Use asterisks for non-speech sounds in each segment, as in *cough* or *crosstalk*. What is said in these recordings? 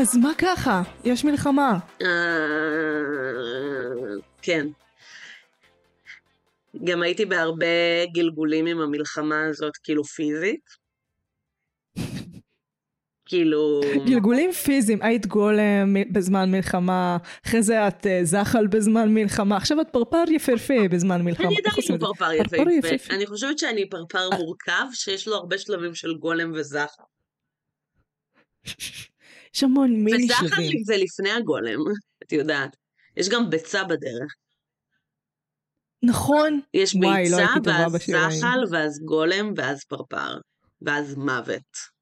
אז מה ככה? יש מלחמה. אה, כן. גם הייתי בהרבה גלגולים עם המלחמה הזאת, כאילו פיזית. כאילו... גלגולים פיזיים, היית גולם בזמן מלחמה, אחרי זה את אה, זחל בזמן מלחמה, עכשיו את פרפר יפהפה בזמן מלחמה. אני עדיין את זה? פרפר. יפהפה. אני חושבת שאני פרפר מורכב, שיש לו הרבה שלבים של גולם וזחל. יש המון מיני שלבים. זה לפני הגולם, את יודעת. יש גם ביצה בדרך. נכון? יש וואי, לא ביצה, טובה ואז. זחל, ואז גולם, ואז פרפר. ואז מוות.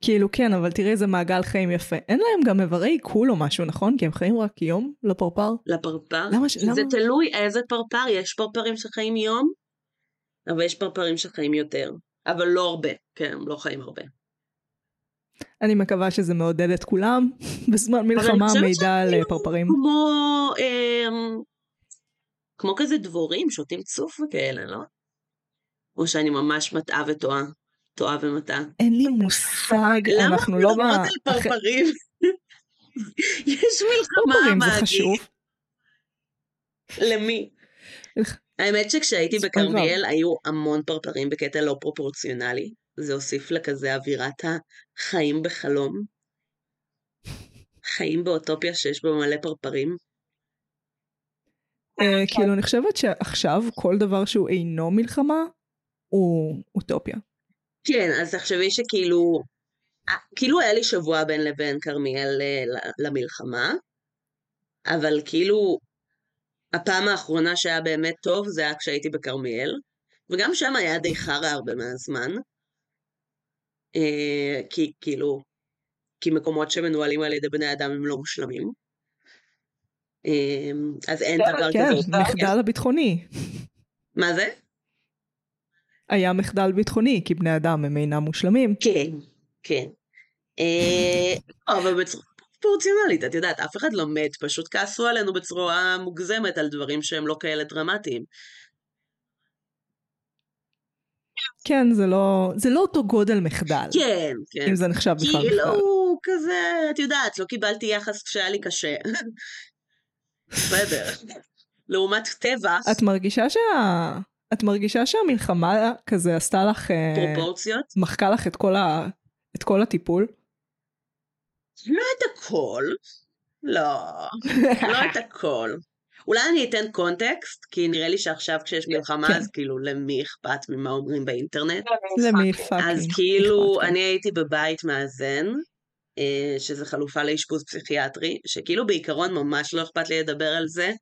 כאילו כן, אבל תראי איזה מעגל חיים יפה. אין להם גם איברי עיכול או משהו, נכון? כי הם חיים רק יום לפרפר. לפרפר? למה ש- זה למה? תלוי איזה פרפר, יש פרפרים שחיים יום, אבל יש פרפרים שחיים יותר. אבל לא הרבה, כן, לא חיים הרבה. אני מקווה שזה מעודד את כולם. *laughs* בזמן מלחמה מידע על פרפרים. כמו, אמ, כמו כזה דבורים, שותים צוף וכאלה, לא? או שאני ממש מטעה וטועה, טועה ומטעה. אין לי מושג, למה אנחנו לא... מדברות ב- על פרפרים? *laughs* יש מלחמה פרפרים זה. חשוב. למי? האמת שכשהייתי בכרמיאל היו המון פרפרים בקטע לא פרופורציונלי. זה הוסיף לכזה אווירת החיים בחלום. חיים באוטופיה שיש בה מלא פרפרים. אה, כאילו אני חושבת שעכשיו כל דבר שהוא אינו מלחמה הוא אוטופיה. כן, אז תחשבי שכאילו, אה, כאילו היה לי שבוע בין לבין כרמיאל אה, ל- למלחמה, אבל כאילו, הפעם האחרונה שהיה באמת טוב זה היה כשהייתי בכרמיאל, וגם שם היה די חרא הרבה מהזמן. אה, כי כאילו, כי מקומות שמנוהלים על ידי בני אדם הם לא מושלמים. אה, אז אין דבר כן, כזה. מחדל הביטחוני. מה זה? היה מחדל ביטחוני כי בני אדם הם אינם מושלמים. כן, כן. אה, לא, אבל בצורה פרופורציונלית, את יודעת, אף אחד לא מת, פשוט כעסו עלינו בצורה מוגזמת על דברים שהם לא כאלה דרמטיים. כן, זה לא, זה לא אותו גודל מחדל. כן, כן. אם זה נחשב בכלל מחדל. כאילו, כזה, את יודעת, לא קיבלתי יחס כשהיה לי קשה. בסדר. לעומת טבע, את מרגישה שה... את מרגישה שהמלחמה כזה עשתה לך... אה, פרופורציות, מחקה לך את כל, ה... את כל הטיפול? לא את הכל. לא, לא את הכל. אולי אני אתן context, כי נראה לי שעכשיו כשיש מלחמה, כן. אז כאילו למי אכפת ממה אומרים באינטרנט? למי fucking. אז כאילו, אכפת, כן. אני הייתי בבית מאזן, אה, שזה חלופה לאשפוז פסיכיאטרי, שכאילו בעיקרון ממש לא אכפת לי לדבר על זה,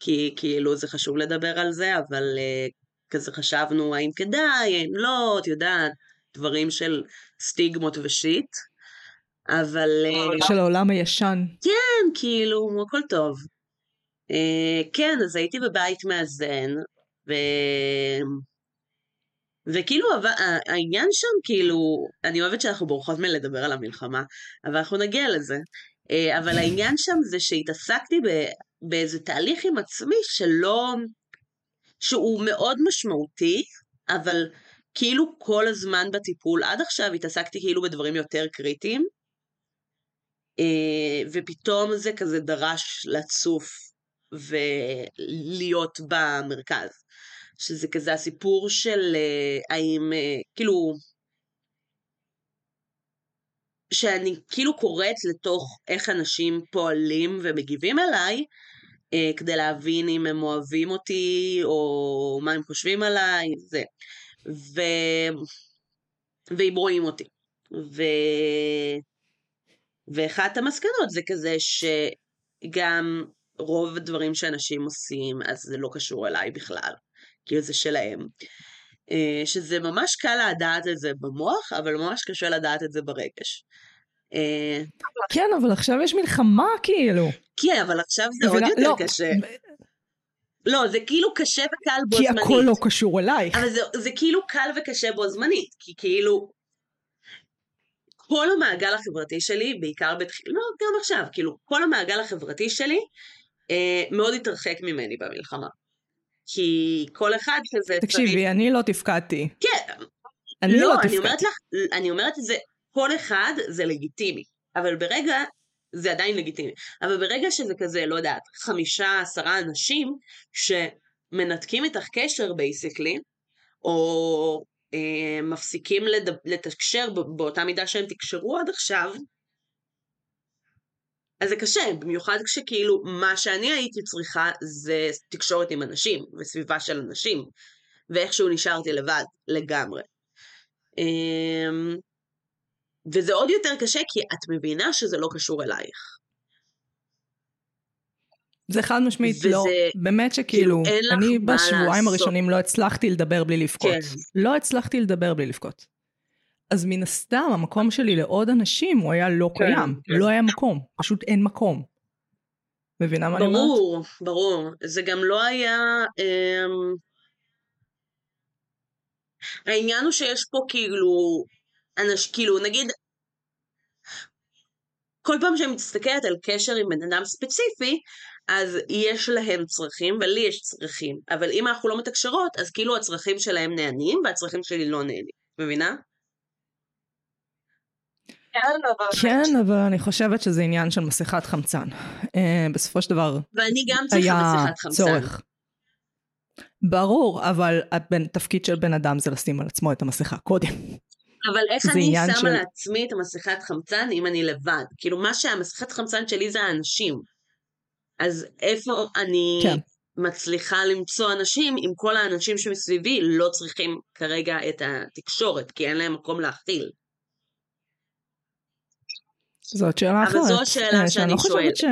כי כאילו זה חשוב לדבר על זה, אבל אה, כזה חשבנו האם כדאי, האם לא, את יודעת, דברים של סטיגמות ושיט, אבל אה, של העולם הישן. כן, כאילו, הכל טוב. אה, כן, אז הייתי בבית מאזן, ו... וכאילו, העניין שם, כאילו, אני אוהבת שאנחנו בורחות מלדבר על המלחמה, אבל אנחנו נגיע לזה. אה, אבל העניין שם זה שהתעסקתי. באיזה תהליך עם עצמי שלא... שהוא מאוד משמעותי, אבל כאילו כל הזמן בטיפול, עד עכשיו התעסקתי כאילו בדברים יותר קריטיים, אה, ופתאום זה כזה דרש לצוף ולהיות במרכז. שזה כזה הסיפור של אה, האם, אה, כאילו, שאני כאילו קוראת לתוך איך אנשים פועלים ומגיבים אליי, אה, כדי להבין אם הם אוהבים אותי, או מה הם חושבים עליי, זה. ו... ואם רואים אותי. ו... ואחת המסקנות זה כזה שגם רוב הדברים שאנשים עושים, אז זה לא קשור אליי בכלל. כאילו זה שלהם. אה, שזה ממש קל לדעת את זה במוח, אבל ממש קשה לדעת את זה ברגש. אה, כן, אבל עכשיו יש מלחמה כאילו. כן, אבל עכשיו זה עוד? יותר לא, קשה. לא, זה כאילו קשה וקל בו כי זמנית. הכל לא קשור אלייך. אבל זה, זה כאילו קל וקשה בו זמנית, כי כאילו כל המעגל החברתי שלי, בעיקר בתחילה, לא, גם עכשיו, כאילו כל המעגל החברתי שלי מאוד התרחק ממני במלחמה. כי כל אחד כזה צריך... תקשיבי, אני לא תפקדתי. כן, אני לא לא, אני תפקדתי. אומרת לך, אני אומרת את זה כל אחד זה לגיטימי, אבל ברגע, זה עדיין לגיטימי, אבל ברגע שזה כזה, לא יודעת, חמישה, עשרה אנשים שמנתקים איתך קשר בייסיקלי, או אה, מפסיקים לדב, לתקשר באותה מידה שהם תקשרו עד עכשיו, אז זה קשה, במיוחד כשכאילו מה שאני הייתי צריכה זה תקשורת עם אנשים וסביבה של אנשים, ואיכשהו נשארתי לבד לגמרי. אמ, וזה עוד יותר קשה כי את מבינה שזה לא קשור אלייך. זה חד משמעית וזה, לא, באמת שכאילו, כאילו, אני בשבועיים הראשונים לא הצלחתי לדבר בלי לבכות. כן. לא הצלחתי לדבר בלי לבכות. אז מן הסתם המקום שלי לעוד אנשים הוא היה לא כן, קיים, כן. לא היה מקום, פשוט אין מקום. מבינה מה אני אומרת? ברור, ברור. זה גם לא היה... אמ... העניין הוא שיש פה כאילו, אנש, כאילו נגיד, כל פעם שאני מסתכלת על קשר עם בן אדם ספציפי, אז יש להם צרכים ולי יש צרכים, אבל אם אנחנו לא מתקשרות, אז כאילו הצרכים שלהם נהנים והצרכים שלי לא נהנים, מבינה? כן, אבל אני חושבת שזה עניין של מסכת חמצן. Uh, בסופו של דבר, ואני גם צריכה מסכת חמצן. צורך. ברור, אבל התפקיד של בן אדם זה לשים על עצמו את המסכה קודם. אבל איך אני שמה של... לעצמי את המסכת חמצן אם אני לבד? כאילו מה שהמסכת חמצן שלי זה האנשים. אז איפה אני כן. מצליחה למצוא אנשים אם כל האנשים שמסביבי לא צריכים כרגע את התקשורת, כי אין להם מקום להכיל. זאת שאלה אחרת. אבל זו השאלה אה, שאני לא שואלת. ש...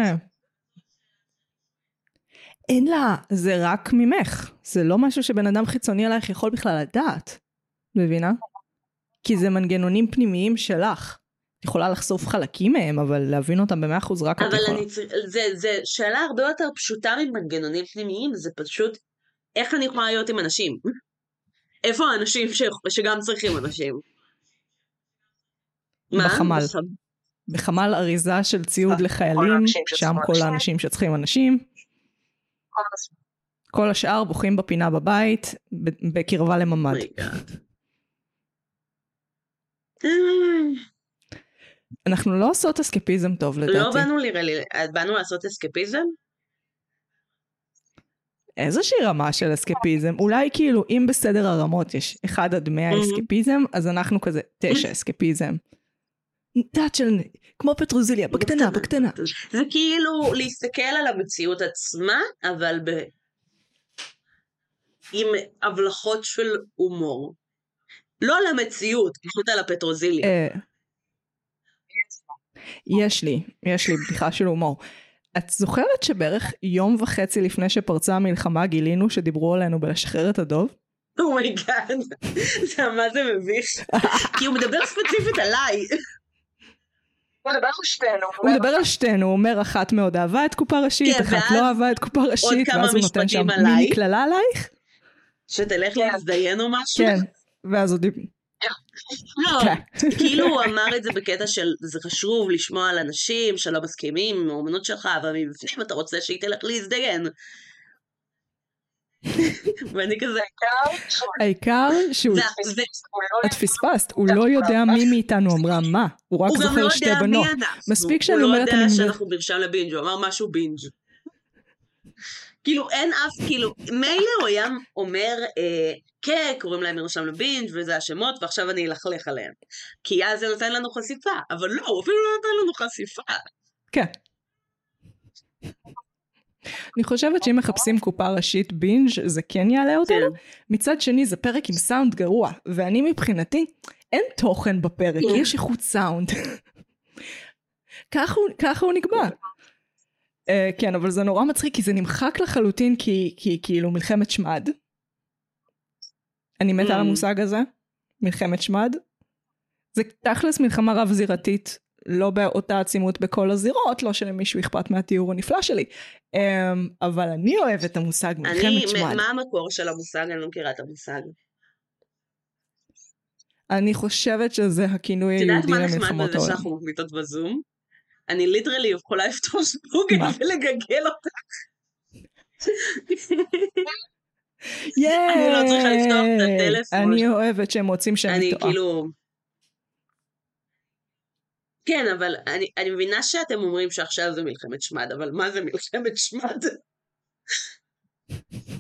אין לה, זה רק ממך. זה לא משהו שבן אדם חיצוני אלייך יכול בכלל לדעת. מבינה? כי זה מנגנונים פנימיים שלך. את יכולה לחשוף חלקים מהם, אבל להבין אותם במאה אחוז רק את יכולה. אבל אני צריכה, זה, זה שאלה הרבה יותר פשוטה ממנגנונים פנימיים, זה פשוט איך אני יכולה להיות עם אנשים. איפה האנשים ש, שגם צריכים אנשים? בחמ"ל. בחמ"ל אריזה של ציוד אה, לחיילים, שם כל האנשים שצריכים אנשים. כל השאר בוכים בפינה בבית, בקרבה לממ"ד. אנחנו לא עושות אסקפיזם טוב לדעתי. לא באנו נראה לי, באנו לעשות אסקפיזם? איזושהי רמה של אסקפיזם, אולי כאילו אם בסדר הרמות יש 1 עד 100 אסקפיזם, אז אנחנו כזה 9 *laughs* אסקפיזם. דת של, כמו פטרוזיליה, בקטנה, בקטנה. זה כאילו להסתכל על המציאות עצמה, אבל ב... עם הבלחות של הומור. לא על המציאות, פשוט על הפטרוזיליה. אה, יש לי, יש לי בדיחה של הומור. את זוכרת שבערך יום וחצי לפני שפרצה המלחמה גילינו שדיברו עלינו בלשחרר את הדוב? oh my god, *laughs* זה מה זה מביך. *laughs* כי הוא מדבר ספציפית עליי. הוא מדבר על שתינו. הוא מדבר על שתינו, הוא אומר אחת מאוד אהבה את קופה ראשית, כן, אחת לא אהבה את קופה ראשית, ואז הוא נותן שם מיני קללה עלייך. שתלך כן. להזדיין או משהו? כן, ואז עוד... לא, כן. כאילו הוא *laughs* אמר את זה בקטע של זה חשוב לשמוע על אנשים שלא מסכימים עם האומנות שלך, אבל מבפנים אתה רוצה שהיא תלך להזדיין. *laughs* ואני כזה, העיקר שהוא, את פספסת, הוא לא יודע מי מאיתנו אמרה מה, הוא רק זוכר שתי בנות. מספיק שאני אומרת, הוא לא יודע שאנחנו מרשם לבינג', הוא אמר משהו בינג'. כאילו אין אף, כאילו, מילא הוא היה אומר, אה, כן, קוראים להם מרשם לבינג' וזה השמות, ועכשיו אני אלכלך עליהם. כי אז זה נותן לנו חשיפה, אבל לא, הוא אפילו לא נותן לנו חשיפה. כן. אני חושבת שאם מחפשים קופה ראשית בינג' זה כן יעלה אותנו. כן. מצד שני זה פרק עם סאונד גרוע, ואני מבחינתי, אין תוכן בפרק, כן. יש איכות סאונד. *laughs* ככה הוא, נקבע. Uh, כן, אבל זה נורא מצחיק, כי זה נמחק לחלוטין, כי, כי כאילו מלחמת שמד. אני מתה על mm. המושג הזה, מלחמת שמד. זה תכלס מלחמה רב זירתית לא באותה עצימות בכל הזירות, לא שלמישהו אכפת מהתיאור הנפלא שלי, אמ, אבל אני אוהבת את המושג מלחמת שמד. מה המקור של המושג? אני לא מכירה את המושג. אני חושבת שזה הכינוי היהודי למלחמות העולם. את יודעת מה נחמד בזה שאנחנו מקליטות בזום? אני ליטרלי יכולה לפתור גוגל ולגגל אותך. *laughs* אני לא צריכה לפתוח את הטלפון. אני אוהבת שהם רוצים שאני טועה. אני כאילו... כן, אבל אני, אני מבינה שאתם אומרים שעכשיו זה מלחמת שמד, אבל מה זה מלחמת שמד? *laughs*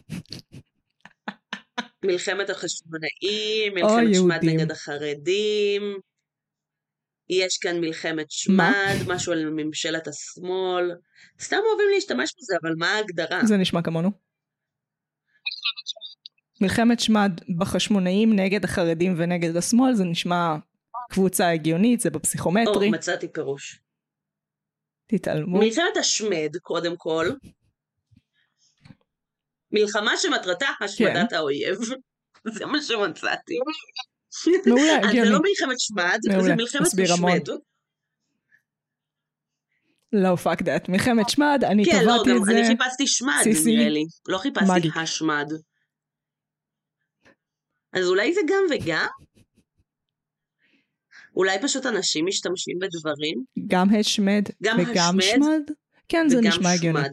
מלחמת החשמונאים, מלחמת שמד. נגד החרדים, יש כאן מלחמת שמד, משהו על ממשלת השמאל. סתם אוהבים להשתמש בזה, אבל מה ההגדרה? זה נשמע כמונו. מלחמת שמד בחשמונאים נגד החרדים ונגד השמאל זה נשמע קבוצה הגיונית, זה בפסיכומטרי. או, מצאתי פירוש. תתעלמו. מלחמת השמד, קודם כל. מלחמה שמטרתה השמדת האויב. *laughs* זה מה שמצאתי. מעולה, אז זה הגיוני. לא מלחמת שמד, מעולה, זה מלחמת. השמד. לא, fuck that. מלחמת שמד, אני כן, לא, כתבתי גם את זה. אני חיפשתי שמד. נראה לי. לא חיפשתי. השמד. אז אולי זה גם וגם? אולי פשוט אנשים משתמשים בדברים? גם השמד גם וגם השמד שמד? כן, זה נשמע הגיוני. שמד.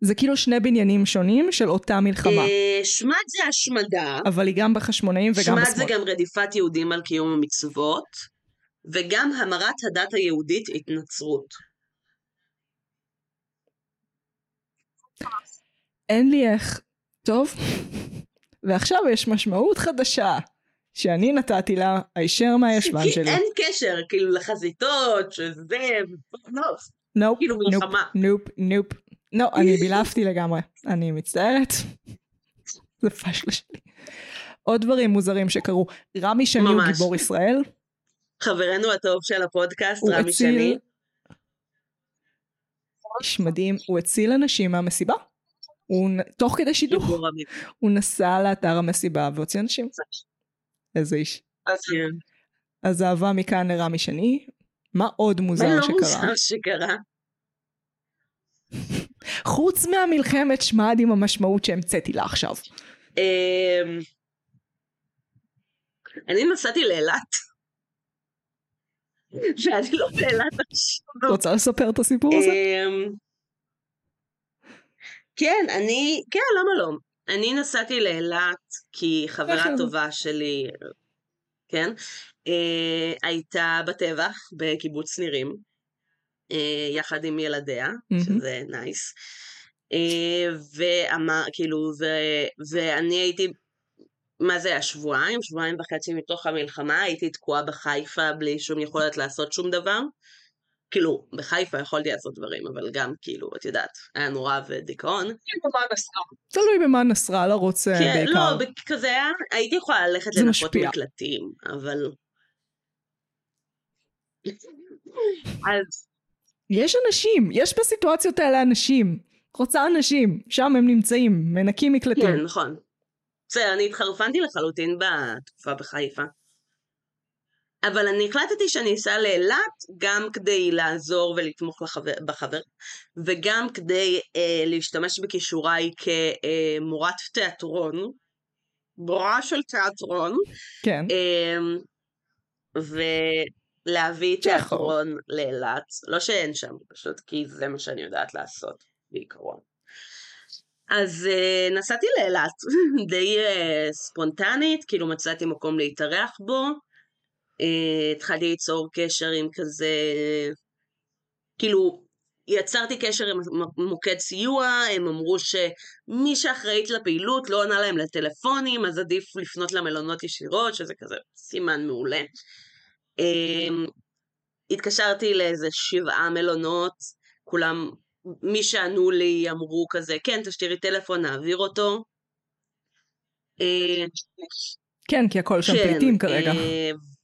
זה כאילו שני בניינים שונים של אותה מלחמה. אה, שמד זה השמדה. אבל היא גם בחשמונאים וגם שמד זה בשמאל. גם רדיפת יהודים על קיום המצוות, וגם המרת הדת היהודית התנצרות. אין לי איך. טוב. *laughs* ועכשיו יש משמעות חדשה, שאני נתתי לה הישר מהישבן כי שלי. אין קשר, כאילו, לחזיתות, שזה, לא, נופ, כאילו נופ, מלחמה. נופ, נופ. לא, אני *laughs* בילפתי לגמרי. אני מצטערת. זה פשלה שלי. עוד דברים מוזרים שקרו. רמי שני הוא. גיבור ישראל. חברנו הטוב של הפודקאסט, רמי הציל- שני. איש מדהים. הוא הציל אנשים מהמסיבה. הוא, תוך כדי שידוך. הוא נסע לאתר המסיבה והוציא אנשים. איזה איש. אז כן. אז אהבה מכאן לרמי שני. מה עוד מוזר מה לא שקרה? מוזר שקרה? חוץ מהמלחמת שמד עם המשמעות שהמצאתי לה עכשיו. אמ, אני נסעתי לאילת. ואני לא באילת עכשיו. רוצה לספר את הסיפור הזה? אמ, כן, אני, כן, למה לא? אני נסעתי לאילת כי חברה? טובה שלי, כן, אה, הייתה בטבח בקיבוץ נירים, אה, יחד עם ילדיה, מהמם. שזה נייס. אה, ואמר, כאילו, ו, ואני הייתי, מה זה היה, שבועיים, שבועיים וחצי מתוך המלחמה, הייתי תקועה בחיפה בלי שום יכולת לעשות שום דבר. כאילו, בחיפה יכולתי לעשות דברים, אבל גם, כאילו, את יודעת, היה נורא ודיכאון. נסע. תלוי במה נסראללה רוצה כן, בעיקר. לא, כזה היה, הייתי יכולה ללכת משפיע. מקלטים, אבל... אז יש אנשים, יש בסיטואציות האלה אנשים. רוצה אנשים, שם הם נמצאים, מנקים מקלטים. כן, נכון. בסדר, אני התחרפנתי לחלוטין בתקופה בחיפה. אבל אני החלטתי שאני אסע לאילת גם כדי לעזור ולתמוך לחבר, בחבר, וגם כדי אה, להשתמש בכישוריי כמורת תיאטרון, מורה של תיאטרון, כן. אה, ולהביא. תיאטרון לאילת. לא שאין שם, פשוט כי זה מה שאני יודעת לעשות, בעיקרון. אז uh, נסעתי לאילת, *laughs* די uh, ספונטנית, כאילו מצאתי מקום להתארח בו. Uh, התחלתי ליצור קשר עם כזה, כאילו, יצרתי קשר עם מוקד סיוע, הם אמרו שמי שאחראית לפעילות לא עונה להם לטלפונים, אז עדיף לפנות למלונות ישירות, שזה כזה סימן מעולה. Um, התקשרתי לאיזה שבעה מלונות, כולם, מי שענו לי אמרו כזה, כן, תשאירי טלפון, נעביר אותו. אה, כן, כי הכל שם כן, פליטים כרגע.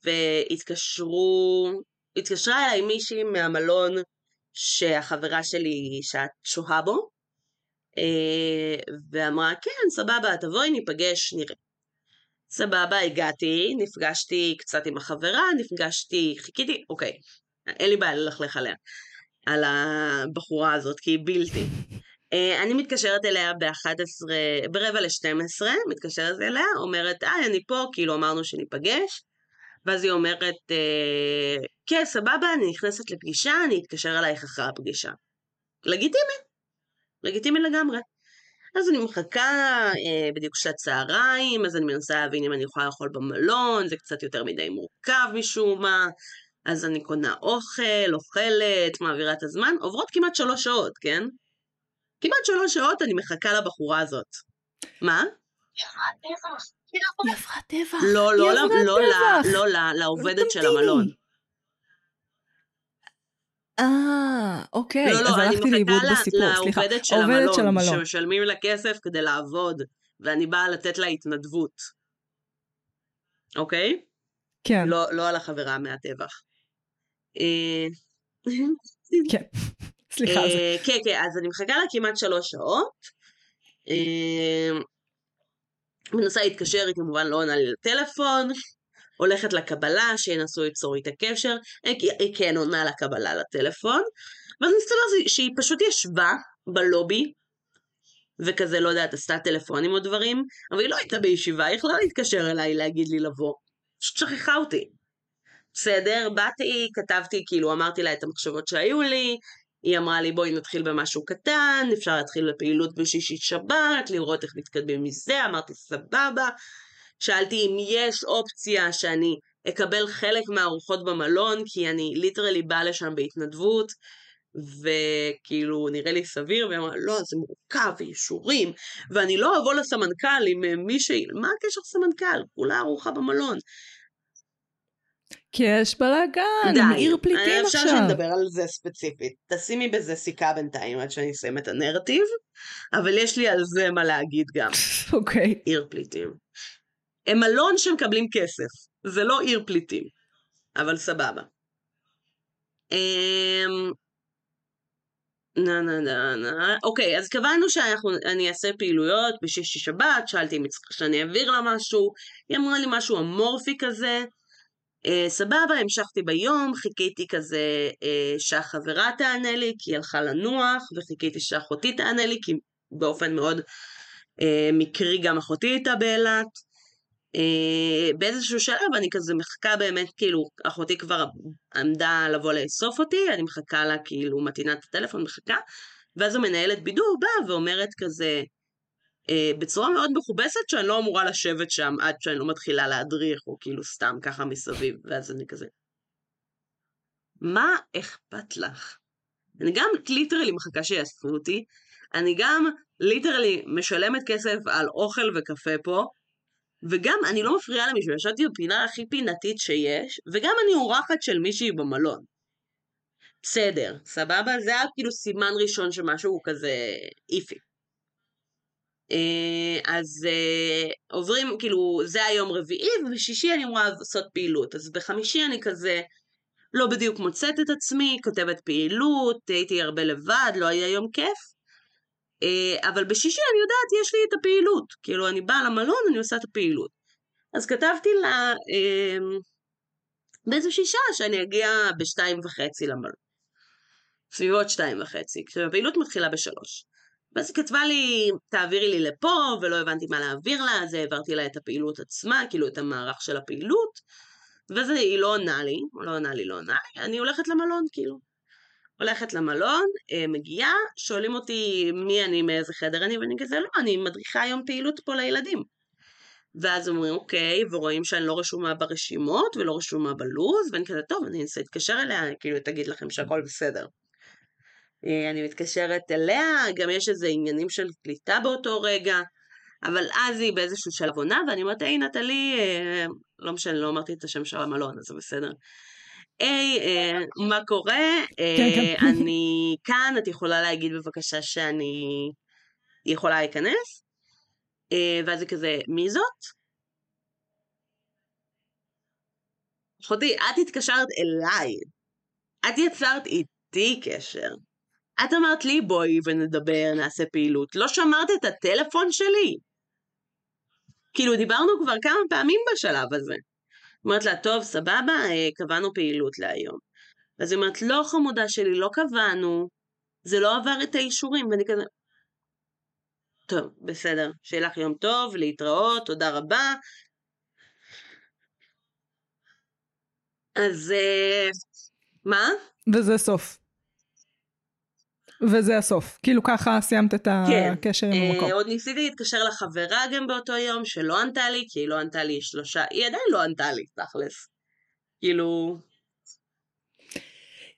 והתקשרו, התקשרה אליי מישהי מהמלון שהחברה שלי שאת שוהה בו, אה, ואמרה, כן, סבבה, תבואי, ניפגש, נראה. סבבה, הגעתי, נפגשתי קצת עם החברה, נפגשתי, חיכיתי, אוקיי, אין לי בעיה ללכלך עליה, על הבחורה הזאת, כי היא בלתי. אה, אני מתקשרת אליה ב-11, ברבע ל-12, מתקשרת אליה, אומרת, היי, אני פה, כאילו אמרנו שניפגש, ואז היא אומרת, אה, כן, סבבה, אני נכנסת לפגישה, אני אתקשר אלייך אחרי הפגישה. לגיטימי, לגיטימי לגמרי. אז אני מחכה אה, בדיוק של הצהריים, אז אני מנסה להבין אם אני יכולה לאכול במלון, זה קצת יותר מדי מורכב משום מה, אז אני קונה אוכל, אוכלת, מעבירה את הזמן, עוברות כמעט שלוש שעות, כן? כמעט שלוש שעות אני מחכה לבחורה הזאת. מה? היא עברה טבח. לא, לא, לא, עברה לא, טבח. לא, לא, לעובדת של. המלון. אה, אוקיי, לא, לא, אז הלכתי לאיבוד בסיפור, סליחה. לעובדת של המלון. שמשלמים לה כסף כדי לעבוד, ואני באה לתת לה התנדבות. אוקיי? כן, לא, לא על החברה מהטבח. אה, כן. *laughs* סליחה. אה, כן, כן, אז אני מחכה לה כמעט שלוש שעות. אה, מנסה להתקשר, היא כמובן לא עונה לי לטלפון. הולכת לקבלה, שינסו ליצור איתה קשר. היא היא כן עונה לקבלה לטלפון. ואז מסתבר שהיא פשוט ישבה בלובי, וכזה, לא יודעת, עשתה טלפונים או דברים, אבל היא לא הייתה בישיבה, היא יכלה להתקשר אליי, להגיד לי לבוא. פשוט שכחה אותי. בסדר, באתי, כתבתי, כאילו, אמרתי לה את המחשבות שהיו לי, היא אמרה לי, בואי נתחיל במשהו קטן, אפשר להתחיל בפעילות בשישית שבת, לראות איך מתקדמים מזה, אמרתי, סבבה. שאלתי אם יש אופציה שאני אקבל חלק מהארוחות במלון, כי אני ליטרלי באה לשם בהתנדבות, וכאילו נראה לי סביר, והיא אמרה, לא, זה מורכב, ואישורים, ואני לא אבוא לסמנכ"ל עם אה, מישהי, מה הקשר לסמנכ"ל? כולה ארוחה במלון. כי יש בלאגן, הם עיר פליטים אה, אפשר עכשיו. שנדבר על זה ספציפית. תשימי בזה סיכה בינתיים עד שאני אסיים את הנרטיב, אבל יש לי על זה מה להגיד גם. *laughs* אוקיי. עיר פליטים. הם מלון שמקבלים כסף, זה לא עיר פליטים, אבל סבבה. אמ... נה נה נה נה, אוקיי, אז קבענו שאני אעשה פעילויות בשישי שבת, שאלתי אם היא צריכה שאני אעביר לה משהו, היא אמרה לי משהו אמורפי כזה, סבבה, המשכתי ביום, חיכיתי כזה אה, שהחברה תענה לי, כי היא הלכה לנוח, וחיכיתי שאחותי תענה לי, כי באופן מאוד אה, מקרי גם אחותי הייתה באילת. אה, באיזשהו שלב אני כזה מחכה באמת, כאילו, אחותי כבר עמדה לבוא לאסוף אותי, אני מחכה לה, כאילו, מטעינה את הטלפון, מחכה, ואז המנהלת בידור באה ואומרת כזה, אה, בצורה מאוד מכובסת שאני לא אמורה לשבת שם עד שאני לא מתחילה להדריך, או כאילו סתם ככה מסביב, ואז אני כזה, מה אכפת לך? אני גם literally מחכה שיאספו אותי, אני גם literally משלמת כסף על אוכל וקפה פה, וגם אני לא מפריעה למישהו, ישבתי בפינה הכי פינתית שיש, וגם אני אורחת של מישהי במלון. בסדר, סבבה? זה היה כאילו סימן ראשון שמשהו הוא כזה iffy. אה, אז אה, עוברים, כאילו, זה היום רביעי, ובשישי אני אמורה לעשות פעילות. אז בחמישי אני כזה לא בדיוק מוצאת את עצמי, כותבת פעילות, הייתי הרבה לבד, לא היה יום כיף. אה, אבל בשישי אני יודעת, יש לי את הפעילות. כאילו, אני באה למלון, אני עושה את הפעילות. אז כתבתי לה אה, באיזושהי שעה שאני אגיע בשתיים וחצי למלון. סביבות שתיים וחצי, כשהפעילות מתחילה בשלוש. ואז היא כתבה לי, תעבירי לי לפה, ולא הבנתי מה להעביר לה, אז העברתי לה את הפעילות עצמה, כאילו את המערך של הפעילות, ואז היא לא עונה לי, לא עונה לי, לא עונה לי, אני הולכת למלון, כאילו. הולכת למלון, אה, מגיעה, שואלים אותי מי אני, מאיזה חדר אני, ואני כזה, לא, אני מדריכה היום פעילות פה לילדים. ואז אומרים, אוקיי, ורואים שאני לא רשומה ברשימות ולא רשומה בלוז, ואני כזה, טוב, אני אנסה להתקשר אליה, כאילו, תגיד לכם שהכל בסדר. אה, אני מתקשרת אליה, גם יש איזה עניינים של קליטה באותו רגע, אבל אז היא באיזשהו שלב עונה, ואני אומרת, היי נטלי, אה, לא משנה, לא אמרתי את השם של המלון, אז זה בסדר. היי, אה, מה קורה? כן, כן. *laughs* אני כאן, את יכולה להגיד בבקשה שאני יכולה להיכנס? ואז היא כזה, מי זאת? אחותי, את התקשרת אליי. את יצרת איתי קשר. את אמרת לי, בואי ונדבר, נעשה פעילות. לא שמרת את הטלפון שלי. כאילו, דיברנו כבר כמה פעמים בשלב הזה. אומרת לה, טוב, סבבה, אה, קבענו פעילות להיום. אז היא אומרת, לא, חמודה שלי, לא קבענו, זה לא עבר את האישורים, ואני כזה... טוב, בסדר, שיהיה לך יום טוב, להתראות, תודה רבה. אז... אה, מה? וזה סוף. וזה הסוף. כאילו ככה סיימת את כן. הקשר עם אה, המקום. עוד ניסיתי להתקשר לחברה גם באותו יום, שלא ענתה לי, כי היא לא ענתה לי שלושה, היא עדיין לא ענתה לי, תכלס. כאילו...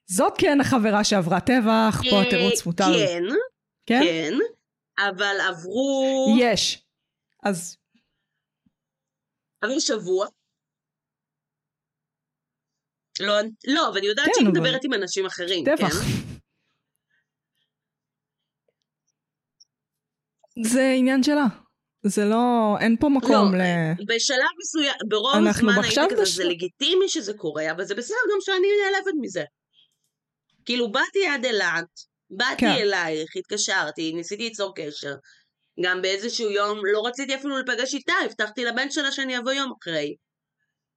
זאת כן החברה שעברה טבח, פה אה, התירוץ מותר. כן, כן? כן, אבל עברו... יש. אז עבר שבוע. לא, לא, אבל אני יודעת כן, שהיא אבל- מדברת עם אנשים אחרים, טבח. כן? זה עניין שלה. זה לא, אין פה מקום לא, ל... בשלב מסוים, ברוב הזמן הייתי כזה, בש- זה לגיטימי שזה קורה, אבל זה בסדר גם שאני נעלבת מזה. כאילו, באתי עד אילת, באתי כן. אלייך, התקשרתי, ניסיתי ליצור קשר. גם באיזשהו יום, לא רציתי אפילו להיפגש איתה, הבטחתי לבן שלה שאני אבוא יום אחרי.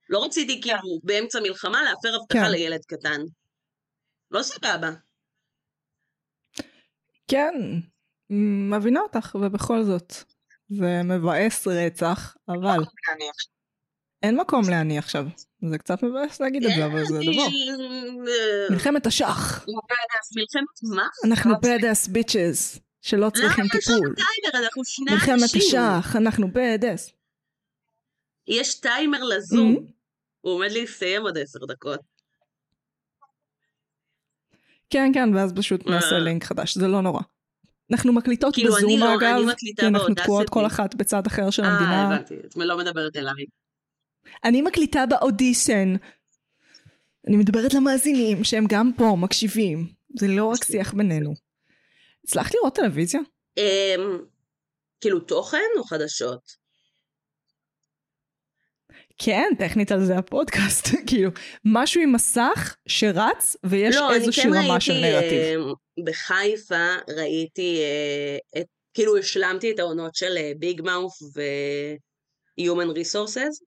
לא רציתי כאילו באמצע מלחמה להפר הבטחה כן. לילד קטן. לא סבבה. כן, מבינה אותך, ובכל זאת. זה מבאס רצח, אבל. אין מקום להניח עכשיו. זה קצת מבאס להגיד את זה, אבל זה דבר. אה, מלחמת השח. מלחמת מה? אנחנו bad ass bitches, שלא צריכים טיפול. מלחמת. השח, אנחנו bad. יש טיימר לזום. Mhm. הוא עומד להסתיים עוד עשר דקות. כן, כן, ואז פשוט נעשה אה. לינק חדש, זה לא נורא. אנחנו מקליטות כאילו, אני בזום לא- אגב, אני מקליטה כי אנחנו. תקועות כל אחת בצד אחר של אה, המדינה. הבנתי. את לא מדברת אליי. אני מקליטה באודישן. אני מדברת למאזינים שהם גם פה, מקשיבים. זה לא רק שיח בינינו. הצלחת לראות טלוויזיה? אמ, כאילו תוכן או חדשות? כן, טכנית על זה הפודקאסט. *laughs* כאילו, משהו עם מסך שרץ ויש לא, אני איזושהי כן רמה של ראיתי, נרטיב. אמ, בחיפה ראיתי אה, את, כאילו השלמתי את העונות של ביג מאוף ו-Human Resources.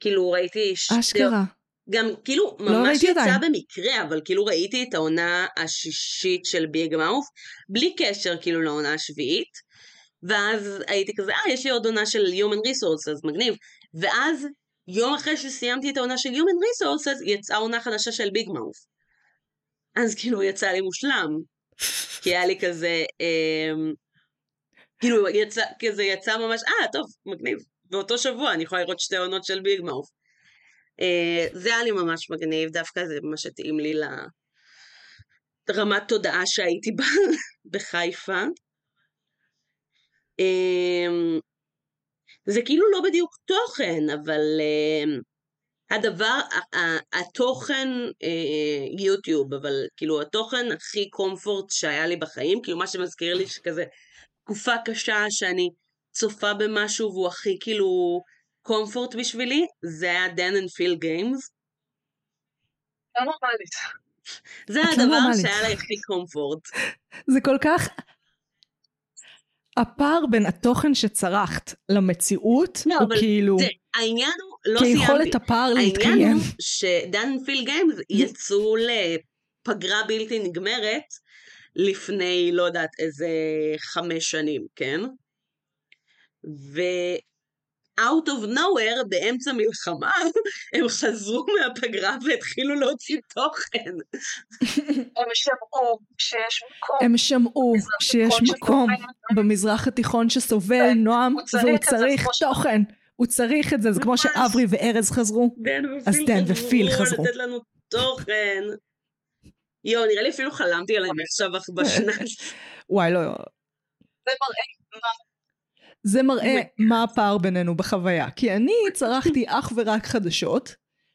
כאילו ראיתי. אשכרה. גם כאילו לא ממש ראיתי יצא עדיין. במקרה, אבל כאילו ראיתי את העונה השישית של ביג מאוף, בלי קשר כאילו לעונה השביעית, ואז הייתי כזה, אה, יש לי עוד עונה של Human Resources, מגניב. ואז יום אחרי שסיימתי את העונה של Human Resources, יצאה עונה חדשה של ביג מאוף. אז כאילו יצא לי מושלם. כי היה לי כזה, אמ, כאילו יצא, כזה יצא ממש, אה, טוב, מגניב. באותו שבוע אני יכולה לראות שתי עונות של ביג מאוף. אה, זה היה לי ממש מגניב, דווקא זה מה שהתאים לי לרמת תודעה שהייתי בה *laughs* בחיפה. אמ, זה כאילו לא בדיוק תוכן, אבל אמ, הדבר, התוכן אה, יוטיוב, אבל כאילו התוכן הכי קומפורט שהיה לי בחיים, כאילו מה שמזכיר לי שכזה תקופה קשה שאני צופה במשהו והוא הכי כאילו קומפורט בשבילי, זה היה Dan and Phil Games. לא נורמלית. זה לא הדבר. שהיה לי הכי קומפורט. זה כל כך... הפער בין התוכן שצרחת למציאות לא, הוא כאילו זה, העניין הוא, לא סיימתי. כיכולת הפער העניין להתקיים. הוא שדן ופיל גיימס יצאו לפגרה בלתי נגמרת לפני, לא יודעת, איזה חמש שנים, כן? ו... out of nowhere, באמצע מלחמה, הם חזרו מהפגרה והתחילו להוציא תוכן. הם שמעו שיש מקום. הם שמעו שיש מקום. במזרח התיכון שסובל כן, נועם והוא צריך תוכן. הוא צריך את זה, זה כמו. שאברי וארז חזרו. אז ופיל דן ופיל חזרו. לתת לנו תוכן. יואו, נראה לי אפילו חלמתי עליהם עכשיו בשנת. וואי לא, זה מראה מה זה מראה מה הפער בינינו בחוויה. כי אני צרכתי *laughs* אך ורק חדשות.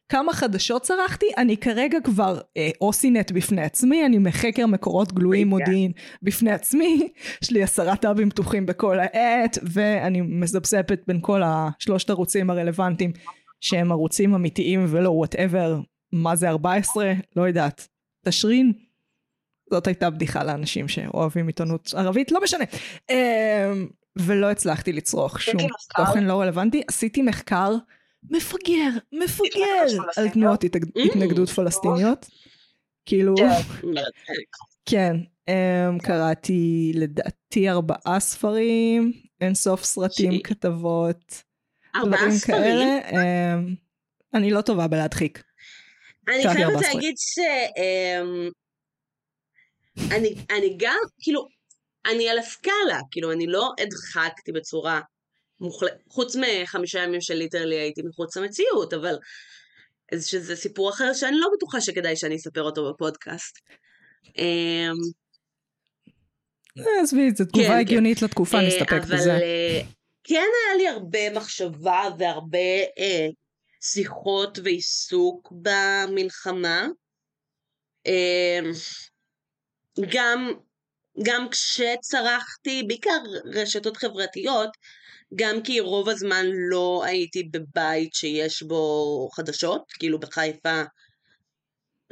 כמה חדשות צרכתי? אני כרגע כבר אה, אוסינט בפני עצמי, אני מחקר מקורות גלויים. מודיעין בפני עצמי, יש לי עשרה טאבים פתוחים בכל העת, ואני מזפזפת בין כל השלושת ערוצים הרלוונטיים, שהם ערוצים אמיתיים ולא וואטאבר, מה זה 14? לא יודעת. תשרין? זאת הייתה בדיחה לאנשים שאוהבים עיתונות ערבית, לא משנה. אמ, ולא הצלחתי לצרוך שום מחקר? תוכן לא רלוונטי. עשיתי מחקר מפגר, מפגר? על תנועות Mm. התנגדות פלסטיניות. כאילו, כן. כן, אמ, קראתי לדעתי ארבעה ספרים, אין סוף סרטים. כתבות, דברים? כאלה. אמ, אני לא טובה בלהדחיק. אני חייבת. להגיד ש... אמ, אני, אני גם, כאילו, אני על הסקאלה, כאילו, אני לא הדחקתי בצורה מוחלטת, חוץ מחמישה ימים של ליטרלי הייתי מחוץ למציאות, אבל זה שזה סיפור אחר שאני לא בטוחה שכדאי שאני אספר אותו בפודקאסט. אמ, אה, עזבי, זו תגובה כן, הגיונית לתקופה, אה, נסתפק בזה. אה, כן היה לי הרבה מחשבה והרבה אה, שיחות ועיסוק במלחמה. אה, גם, גם כשצרחתי, בעיקר רשתות חברתיות, גם כי רוב הזמן לא הייתי בבית שיש בו חדשות, כאילו בחיפה,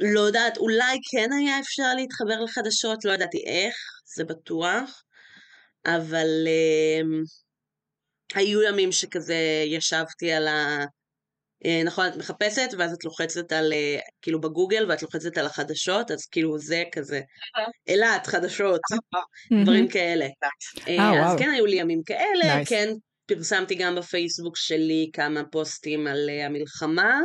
לא יודעת, אולי כן היה אפשר להתחבר לחדשות, לא ידעתי איך, זה בטוח, אבל um, היו ימים שכזה ישבתי על ה... אה, נכון, את מחפשת, ואז את לוחצת על, אה, כאילו בגוגל, ואת לוחצת על החדשות, אז כאילו זה כזה, אילת, חדשות, דברים כאלה. אה, אז. כן היו לי ימים כאלה. כן פרסמתי גם בפייסבוק שלי כמה פוסטים על המלחמה.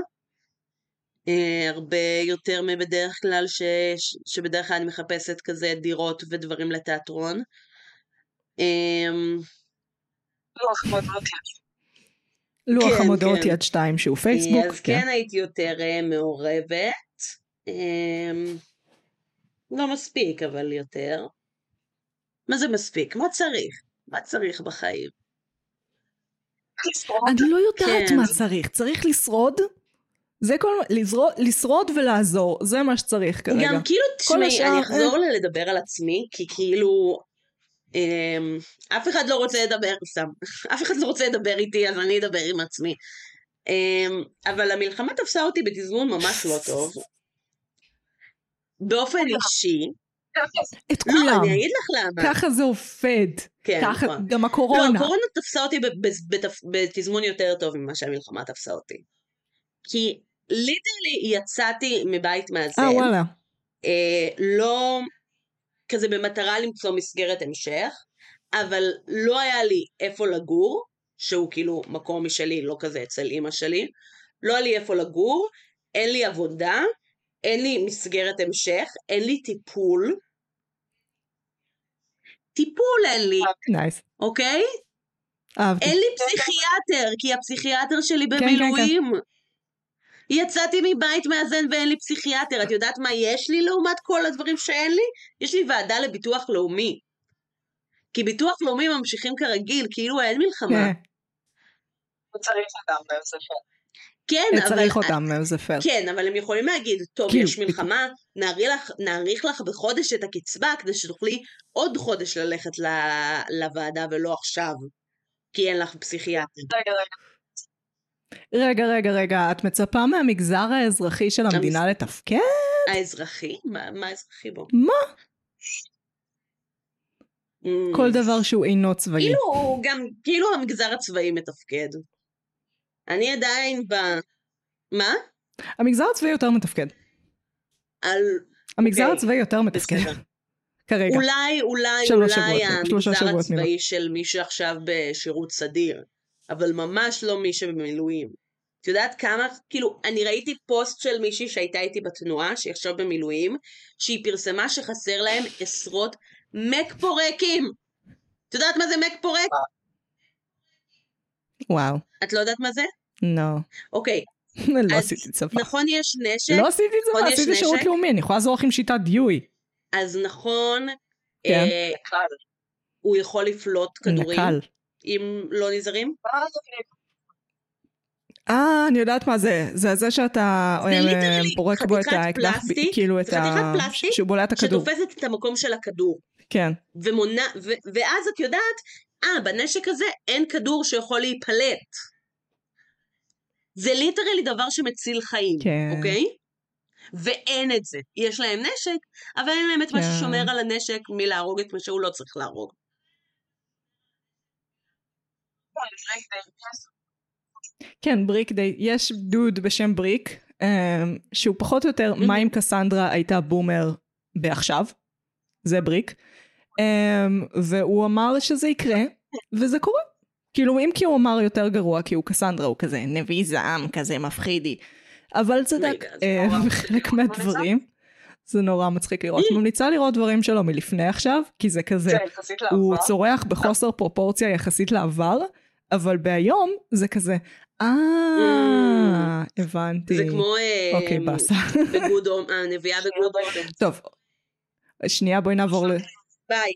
הרבה יותר מבדרך כלל, ש, ש- שבדרך כלל אני מחפשת כזה דירות ודברים לתיאטרון. לוח כן, המודעות כן. יד שתיים שהוא פייסבוק. אז כן הייתי יותר אה, מעורבת. אמ, לא מספיק, אבל יותר. מה זה מספיק? מה צריך? מה צריך בחיים? אני לא יודעת כן. מה צריך, צריך לשרוד. זה כל מה, לשרוד, לשרוד ולעזור, זה מה שצריך כרגע. גם כאילו, תשמעי, השאר, אני אחזור לדבר על עצמי, כי כאילו, אף אחד לא רוצה לדבר סתם, אף אחד לא רוצה לדבר איתי, אז אני אדבר עם עצמי. אמ, אבל המלחמה תפסה אותי בתזמון ממש לא טוב. באופן אישי, את לא, כולם. אני אגיד לך למה. ככה זה עובד. כן, ככה, נכון. גם לא, הקורונה. הקורונה תפסה אותי בתזמון יותר טוב ממה שהמלחמה תפסה אותי. כי ליטרלי יצאתי מבית מאזן. אה, וואלה. אה, לא כזה במטרה למצוא מסגרת המשך, אבל לא היה לי איפה לגור, שהוא כאילו מקום משלי, לא כזה אצל אימא שלי, לא היה לי איפה לגור, אין לי עבודה, אין לי מסגרת המשך, אין לי טיפול. טיפול אין לי, nice. אוקיי? אהבתי. אין לי פסיכיאטר, כי הפסיכיאטר שלי כן, כן. במילואים. יצאתי מבית מאזן ואין לי פסיכיאטר. את יודעת מה יש לי לעומת כל הדברים שאין לי? יש לי ועדה לביטוח לאומי. כי ביטוח לאומי ממשיכים כרגיל, כאילו אין מלחמה. כן, הוא צריך בספר. כן, אבל... צריך אותם, זה פייר. כן, אבל הם יכולים להגיד, טוב, כאילו, יש מלחמה, נאריך לך, נאריך לך בחודש את הקצבה כדי שתוכלי עוד חודש ללכת ל- לוועדה ולא עכשיו, כי אין לך פסיכיאטר. רגע, רגע. רגע, רגע, רגע, את מצפה מהמגזר האזרחי של המדינה לתפקד? האזרחי? מה, מה האזרחי בו? מה? Mm. כל דבר שהוא אינו צבאי. כאילו, גם, כאילו המגזר הצבאי מתפקד. אני עדיין ב... מה? המגזר הצבאי יותר מתפקד. על... המגזר אוקיי, הצבאי יותר מתפקד. *laughs* כרגע. אולי, אולי, אולי שבועות, המגזר. הצבאי של מי שעכשיו בשירות סדיר, אבל ממש לא מי שבמילואים. את יודעת כמה, כאילו, אני ראיתי פוסט של מישהי שהייתה איתי בתנועה, שהיא עכשיו במילואים, שהיא פרסמה שחסר להם עשרות מק פורקים. את יודעת מה זה מק פורק? וואו. את לא יודעת מה זה? לא. אוקיי, לא עשיתי צבא. נכון יש נשק, לא עשיתי נכון, צבא, יש עשיתי שירות? לאומי, אני יכולה לעזור לך עם שיטת דיואי. אז נכון, כן. אה. הוא יכול לפלוט כדורים, נקל. אם לא נזהרים. מה זה אה, אני יודעת מה זה. זה זה שאתה זה אה, פורק בו את האקדח, כאילו את זה חתיכת ה... שהוא בולע את הכדור. שתופסת את המקום של הכדור, כן. ומונע, ו- ואז את יודעת, אה, בנשק הזה אין כדור שיכול להיפלט. זה ליטרלי דבר שמציל חיים, כן. אוקיי? ואין את זה. יש להם נשק, אבל אין להם את מה כן. ששומר על הנשק מלהרוג את מה שהוא לא צריך להרוג. כן, בריק די. יש דוד בשם בריק, אמ, שהוא פחות או יותר, מה אם קסנדרה הייתה בומר בעכשיו? זה בריק. אמ, והוא אמר שזה יקרה, וזה קורה. כאילו, אם כי הוא אמר יותר גרוע, כי הוא קסנדרה, הוא כזה נביא זעם, כזה מפחידי. אבל צדק. בחלק *laughs* מה מהדברים. זה נורא מצחיק לראות. ממליצה לראות דברים שלו מלפני עכשיו, כי זה כזה, כן, הוא. צורח בחוסר פרופורציה יחסית לעבר, אבל בהיום זה כזה, אה, הבנתי. זה כמו אוקיי, באסה. בגוד *laughs* הנביאה בגוד הום. טוב, שנייה בואי נעבור ל... ביי.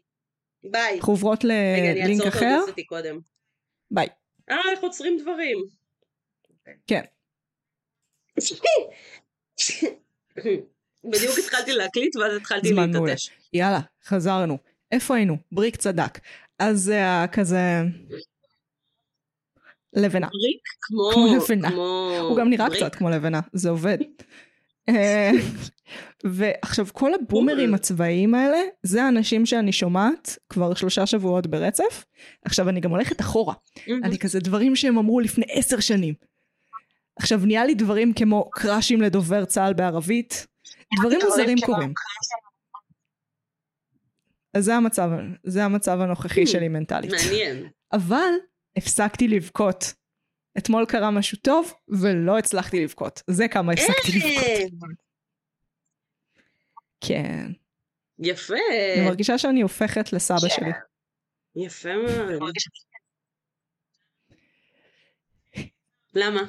ביי. אנחנו עוברות רגע, אני ללינק אעצור את אחר. קודם. ביי. אה, איך עוצרים דברים? כן. *laughs* בדיוק התחלתי להקליט ואז התחלתי. להתעטש. יאללה, חזרנו. איפה היינו? בריק צדק. אז זה היה כזה... לבנה. בריק כמו... כמו לבנה. כמו הוא גם נראה בריק. קצת כמו לבנה, זה עובד. *laughs* אה, ועכשיו כל הבומרים הצבאיים האלה, זה האנשים שאני שומעת כבר שלושה שבועות ברצף. עכשיו אני גם הולכת אחורה. אני כזה דברים שהם אמרו לפני עשר שנים. עכשיו נהיה לי דברים כמו קראשים לדובר צה"ל בערבית. דברים מוזרים קורים. אז זה המצב, זה המצב הנוכחי. שלי מנטלית. מעניין. אבל הפסקתי לבכות. אתמול קרה משהו טוב ולא הצלחתי לבכות. זה כמה הפסקתי לבכות. כן. יפה. אני מרגישה שאני הופכת לסבא. שלי. יפה מאוד. למה?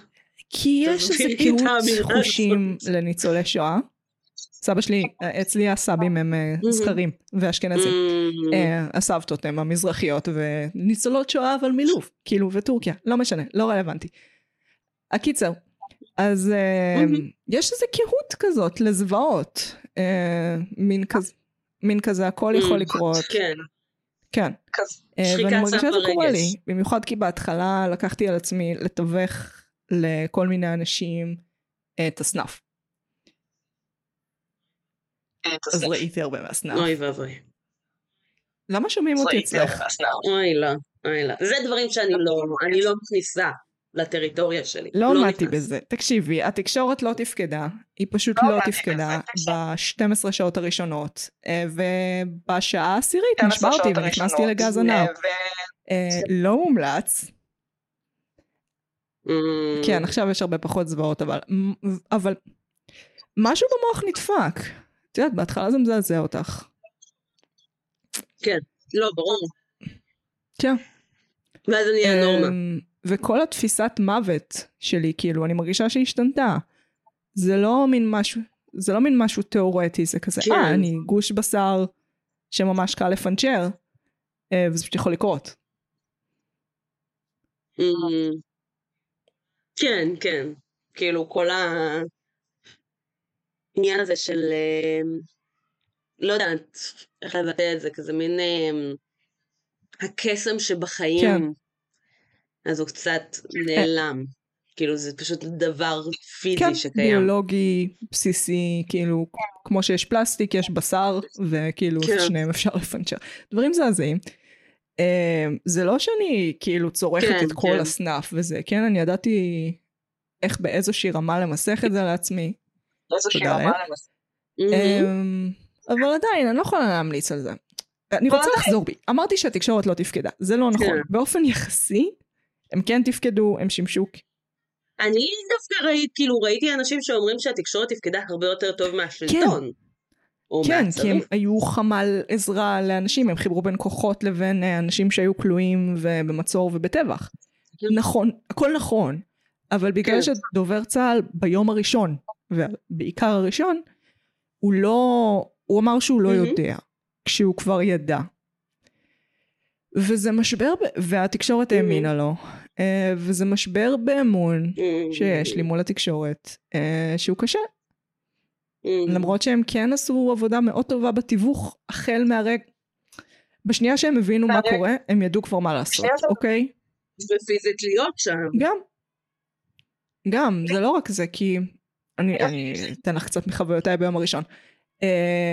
כי יש איזה קהות חושים. לניצולי שואה. סבא שלי, אצלי הסבים הם אה, Mhm. זכרים ואשכנזים. Mm, אה, הסבתות הן המזרחיות וניצולות שואה אבל מילוב, כאילו וטורקיה, לא משנה, לא רלוונטי. הקיצר, אז אה, מהמם. יש איזה קהות כזאת לזוועות, אה, מין כזה, מין כזה הכל יכול לקרות, כן. כן. אה, ואני מרגישה שזה קורה. לי, במיוחד כי בהתחלה לקחתי על עצמי לתווך לכל מיני אנשים אה, את הסנאף, אה, אז. ראיתי הרבה מהסנאף. אוי ואבוי. למה שומעים אותי אצלך? מהסנאפ. אוי לא. אוי לא. זה דברים שאני לא, אני לא מכניסה לטריטוריה שלי. לא עמדתי נכנס. בזה. תקשיבי, התקשורת לא תפקדה, היא פשוט לא לא עמדתי תפקדה בזה, ב-12 שעות הראשונות, אה, ובשעה העשירית 12 נשברתי ונכנסתי לגז. ו- אה, לא מומלץ, Mm, כן עכשיו יש הרבה פחות זוועות, אבל, אבל משהו במוח נדפק. את יודעת, בהתחלה זה מזעזע אותך. לא, ברור. כן. ואז אני אהיה נורמה. אמ, וכל התפיסת מוות שלי, כאילו, אני מרגישה שהשתנתה. זה לא מין משהו, זה לא מין משהו תיאורטי, זה כזה, כן. אה, אני גוש בשר שממש קל לפנצ'ר, אה, וזה פשוט יכול לקרות. Mm, כן, כן. כאילו כל העניין הזה של, אה, לא יודעת איך לבטא את זה, כזה מין אה, הקסם שבחיים, כן. אז הוא קצת נעלם. כאילו זה פשוט דבר פיזי כן, שקיים. ביולוגי, בסיסי, כאילו, כמו שיש פלסטיק, יש בשר, וכאילו, כן. שניהם אפשר לפנצ'ר. דברים מזעזעים. אה, זה לא שאני כאילו צורכת כן, את כל כן. הסנאף וזה, כן, אני ידעתי איך באיזושהי רמה למסך את זה לעצמי. איזושהי תודה רמה מהמם. אמ, אבל עדיין, אני לא יכולה להמליץ על זה. אני רוצה לחזור בי. אמרתי שהתקשורת לא תפקדה, זה לא נכון. כן. באופן יחסי, הם כן תפקדו, הם שימשו... אני דווקא ראיתי, כאילו ראיתי אנשים שאומרים שהתקשורת תפקדה הרבה יותר טוב מהשלטון. או כן, כי הם. היו חמ"ל עזרה לאנשים, הם חיברו בין כוחות לבין אה, אנשים שהיו כלואים ובמצור ובטבח. כן. נכון, הכל נכון, אבל בגלל כן. שדובר צה"ל ביום הראשון, ובעיקר הראשון, הוא לא, הוא אמר שהוא לא מהמם. יודע, כשהוא כבר ידע. וזה משבר, ב- והתקשורת מהמם. האמינה לו, אה, וזה משבר באמון Mm, שיש לי מול התקשורת, אה, שהוא קשה. למרות שהם כן עשו עבודה מאוד טובה בתיווך החל מהרגע. בשנייה שהם הבינו מה קורה, הם ידעו כבר מה לעשות, אוקיי? ופיזית להיות שם. גם. גם, זה לא רק זה, כי... אני, אני אתן לך קצת מחוויותיי ביום הראשון. Uh,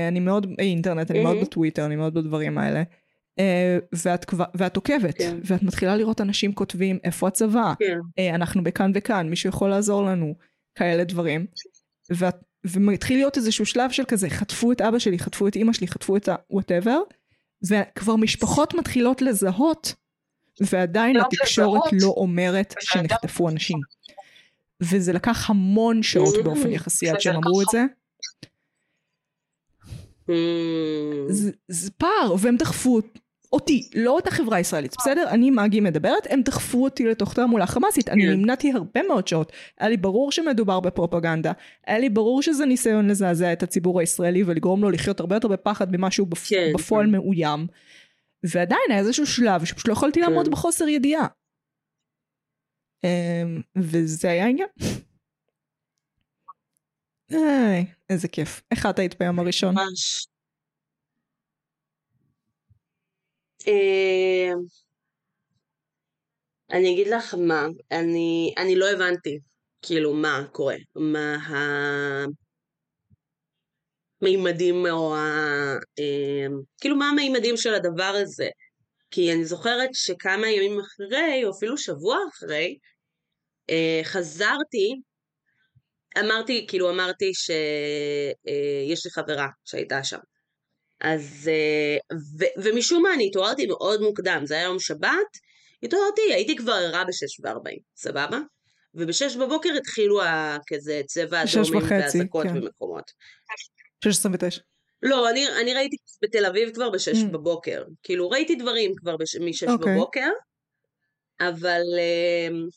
אני מאוד באינטרנט, אני מאוד. בטוויטר, אני מאוד בדברים האלה. Uh, ואת, ואת עוקבת, כן. ואת מתחילה לראות אנשים כותבים איפה הצבא, כן. אנחנו בכאן וכאן, מישהו יכול לעזור לנו, כאלה דברים. ואת, ומתחיל להיות איזשהו שלב של כזה, חטפו את אבא שלי, חטפו את אימא שלי, חטפו את ה-whatever, וכבר משפחות מתחילות לזהות, ועדיין לא התקשורת. לא אומרת שנחטפו אנשים. וזה לקח המון שעות Mm. באופן יחסי עד שהם אמרו את זה. Mm, זה, זה פער, והם דחפו אותי, לא את החברה הישראלית, בסדר? אני מגי מדברת, הם דחפו אותי לתוך תעמולה חמאסית, אני כן. נמנעתי הרבה מאוד שעות, היה לי ברור שמדובר בפרופגנדה, היה לי ברור שזה ניסיון לזעזע את הציבור הישראלי ולגרום לו לחיות הרבה יותר בפחד ממה שהוא. כן, בפועל כן. מאוים, ועדיין היה איזשהו שלב שפשוט לא יכולתי לעמוד. בחוסר ידיעה. אמ, וזה היה העניין. איי, איזה כיף. איך את היית ביום הראשון? ממש. אה, אני אגיד לך מה, אני, אני לא הבנתי, כאילו, מה קורה, מה המימדים או ה... אה, כאילו, מה המימדים של הדבר הזה. כי אני זוכרת שכמה ימים אחרי, או אפילו שבוע אחרי, אה, חזרתי, אמרתי, כאילו אמרתי שיש לי חברה שהייתה שם. אז, אה, ו- ומשום מה אני התעוררתי מאוד מוקדם, זה היה יום שבת, התעוררתי, הייתי כבר ערה ב-6 ו-40, סבבה? וב-6 בבוקר התחילו כזה צבע אדומים ואזעקות כן. במקומות. 629. לא, אני, אני ראיתי בתל אביב כבר ב-6 Mm. בבוקר. כאילו, ראיתי דברים כבר מ-6 אוקיי. בבוקר, אבל... אמ,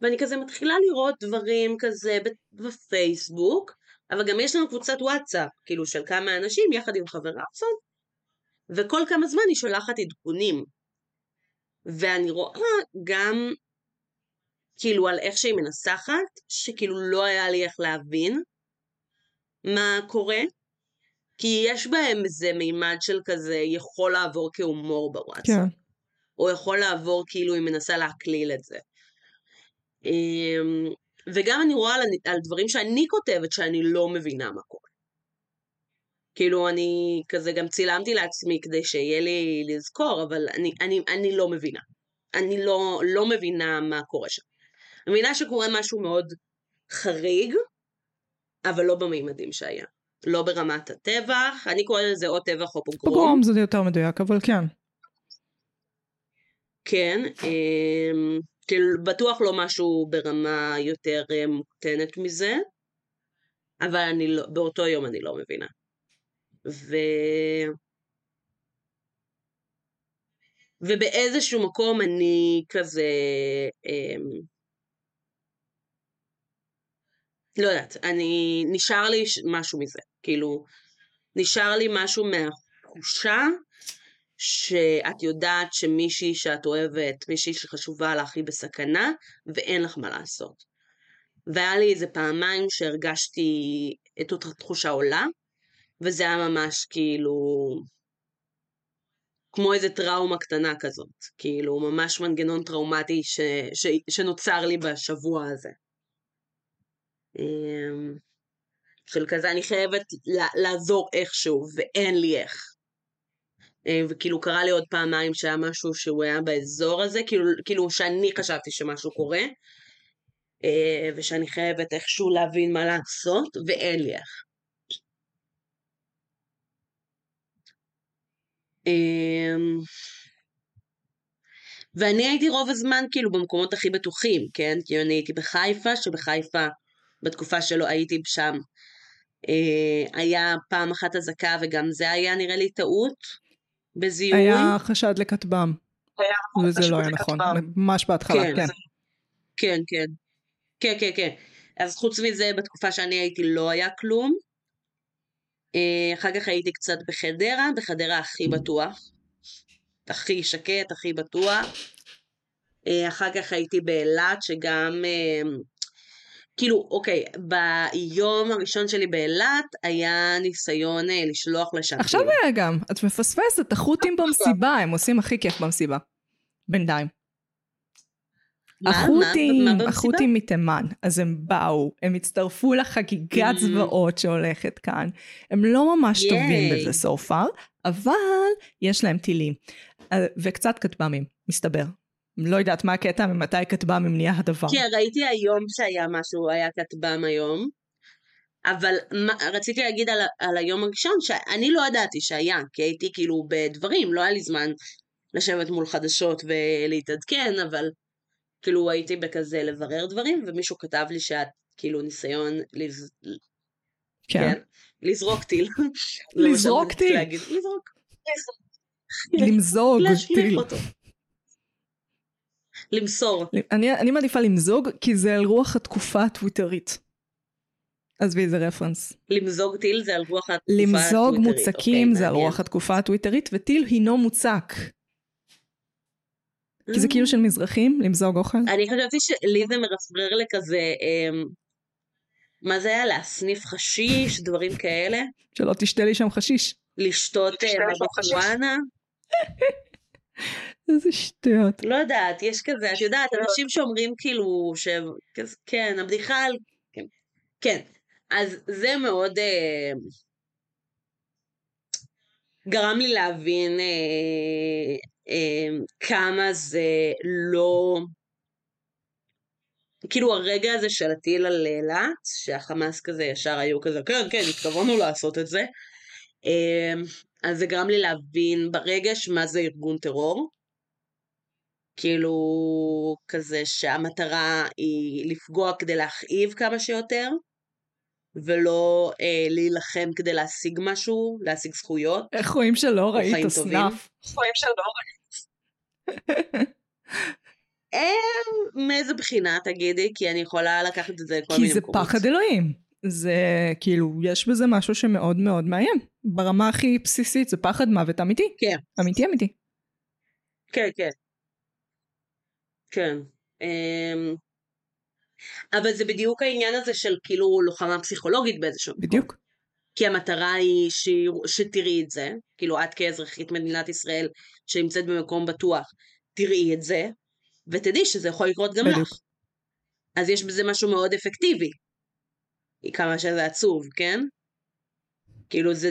ואני כזה מתחילה לראות דברים כזה בפייסבוק, אבל גם יש לנו קבוצת וואטסאפ, כאילו, של כמה אנשים יחד עם חברה הזאת, וכל כמה זמן היא שולחת עדכונים. ואני רואה גם, כאילו, על איך שהיא מנסחת, שכאילו לא היה לי איך להבין מה קורה. כי יש בהם איזה מימד של כזה יכול לעבור כהומור בוואטסאפ. כן. או יכול לעבור כאילו היא מנסה להקליל את זה. אמ, וגם אני רואה על, על דברים שאני כותבת שאני לא מבינה מה קורה. כאילו אני כזה גם צילמתי לעצמי כדי שיהיה לי לזכור, אבל אני, אני, אני לא מבינה. אני לא, לא מבינה מה קורה שם. אני מבינה שקורה משהו מאוד חריג, אבל לא במימדים שהיה. לא ברמת הטבח, אני קוראת לזה או טבח או פוגרום. פוגרום זה יותר מדויק, אבל כן. כן, אמ, כאילו בטוח לא משהו ברמה יותר אה, מוקטנת מזה, אבל אני לא, באותו יום אני לא מבינה. ו... ובאיזשהו מקום אני כזה, אמ, לא יודעת, אני, נשאר לי משהו מזה, כאילו, נשאר לי משהו מהתחושה שאת יודעת שמישהי שאת אוהבת, מישהי שחשובה לך היא בסכנה, ואין לך מה לעשות. והיה לי איזה פעמיים שהרגשתי את אותה תחושה עולה, וזה היה ממש כאילו, כמו איזה טראומה קטנה כזאת, כאילו ממש מנגנון טראומטי ש, ש, שנוצר לי בשבוע הזה. של כזה, אני חייבת לעזור איכשהו, ואין לי איך. אה, וכאילו קרה לי עוד פעמיים שהיה משהו שהוא היה באזור הזה, כאילו, כאילו שאני חשבתי שמשהו קורה, אה, ושאני חייבת איכשהו להבין מה לעשות, ואין לי איך. אמ, ואני הייתי רוב הזמן כאילו במקומות הכי בטוחים, כן? כי אני הייתי בחיפה, שבחיפה בתקופה שלא הייתי שם היה פעם אחת אזעקה וגם זה היה נראה לי טעות בזיהוי. היה חשד לכטב"ם, היה וזה לא היה לכטב"ם. נכון, ממש בהתחלה, כן, כן. כן, כן. כן, כן, כן. אז חוץ מזה, בתקופה שאני הייתי לא היה כלום. אה, אחר כך הייתי קצת בחדרה, בחדרה הכי בטוח. הכי שקט, הכי בטוח. אה, אחר כך הייתי באילת, שגם... כאילו, אוקיי, ביום הראשון שלי באילת היה ניסיון אה, לשלוח לשם. עכשיו כאילו. היה גם, את מפספסת, החות'ים במסיבה, הם עושים הכי כיף במסיבה. בינתיים. החות'ים? החות'ים מתימן, אז הם באו, הם הצטרפו לחגיגת Mm. זוועות שהולכת כאן. הם לא ממש טובים ייי. בזה so far, אבל יש להם טילים. אה, וקצת כטב"מים, מסתבר. לא יודעת מה הקטע, ממתי כטב"מים נהיה הדבר. כן, ראיתי היום שהיה משהו, היה כטב"ם היום. אבל מה, רציתי להגיד על, על היום הראשון, שאני לא ידעתי שהיה, כי הייתי כאילו בדברים, לא היה לי זמן לשבת מול חדשות ולהתעדכן, אבל כאילו הייתי בכזה לברר דברים, ומישהו כתב לי שאת כאילו ניסיון לז... כן. כן. לזרוק טיל. *laughs* מה לזרוק טיל? לזרוק. למזוג טיל. למסור. אני, אני מעדיפה למזוג, כי זה על רוח התקופה הטוויטרית. עזבי, זה רפרנס. למזוג טיל זה על רוח התקופה למזוג הטוויטרית. מוצקים אוקיי, זה על מעניין. רוח התקופה הטוויטרית, וטיל הינו מוצק. כי זה כאילו של מזרחים, למזוג אוכל. אני חשבתי שלי זה מרפרר לכזה, אמ, מה זה היה? להסניף חשיש, דברים כאלה? שלא תשתה לי שם חשיש. לשתות תשתה איזה שטויות. לא יודעת, יש כזה, את יודעת, אנשים שאומרים כאילו, ש... כן, הבדיחה על... כן. כן, אז זה מאוד אה, גרם לי להבין אה, אה, כמה זה לא... כאילו הרגע הזה של הטיל על אילת, שהחמאס כזה ישר היו כזה, כן, כן, התכוונו לעשות את זה. אה, אז זה גרם לי להבין ברגש מה זה ארגון טרור. כאילו, כזה שהמטרה היא לפגוע כדי להכאיב כמה שיותר, ולא אה, להילחם כדי להשיג משהו, להשיג זכויות. איך רואים שלא ראית טובים. סנאפ? רואים שלא אה, מאיזה בחינה תגידי? כי אני יכולה לקחת את זה לכל כי מיני זה מקומות. פחד אלוהים. זה כאילו, יש בזה משהו שמאוד מאוד מאיים. ברמה הכי בסיסית זה פחד מוות אמיתי. כן. אמיתי אמיתי. כן, כן. כן. אמ, אבל זה בדיוק העניין הזה של כאילו לוחמה פסיכולוגית באיזשהו. בדיוק. כי המטרה היא ש... שתראי את זה, כאילו את כאזרחית מדינת ישראל שנמצאת במקום בטוח, תראי את זה, ותדעי שזה יכול לקרות גם בדיוק. לך. אז יש בזה משהו מאוד אפקטיבי. כמה שזה עצוב, כן? כאילו זה...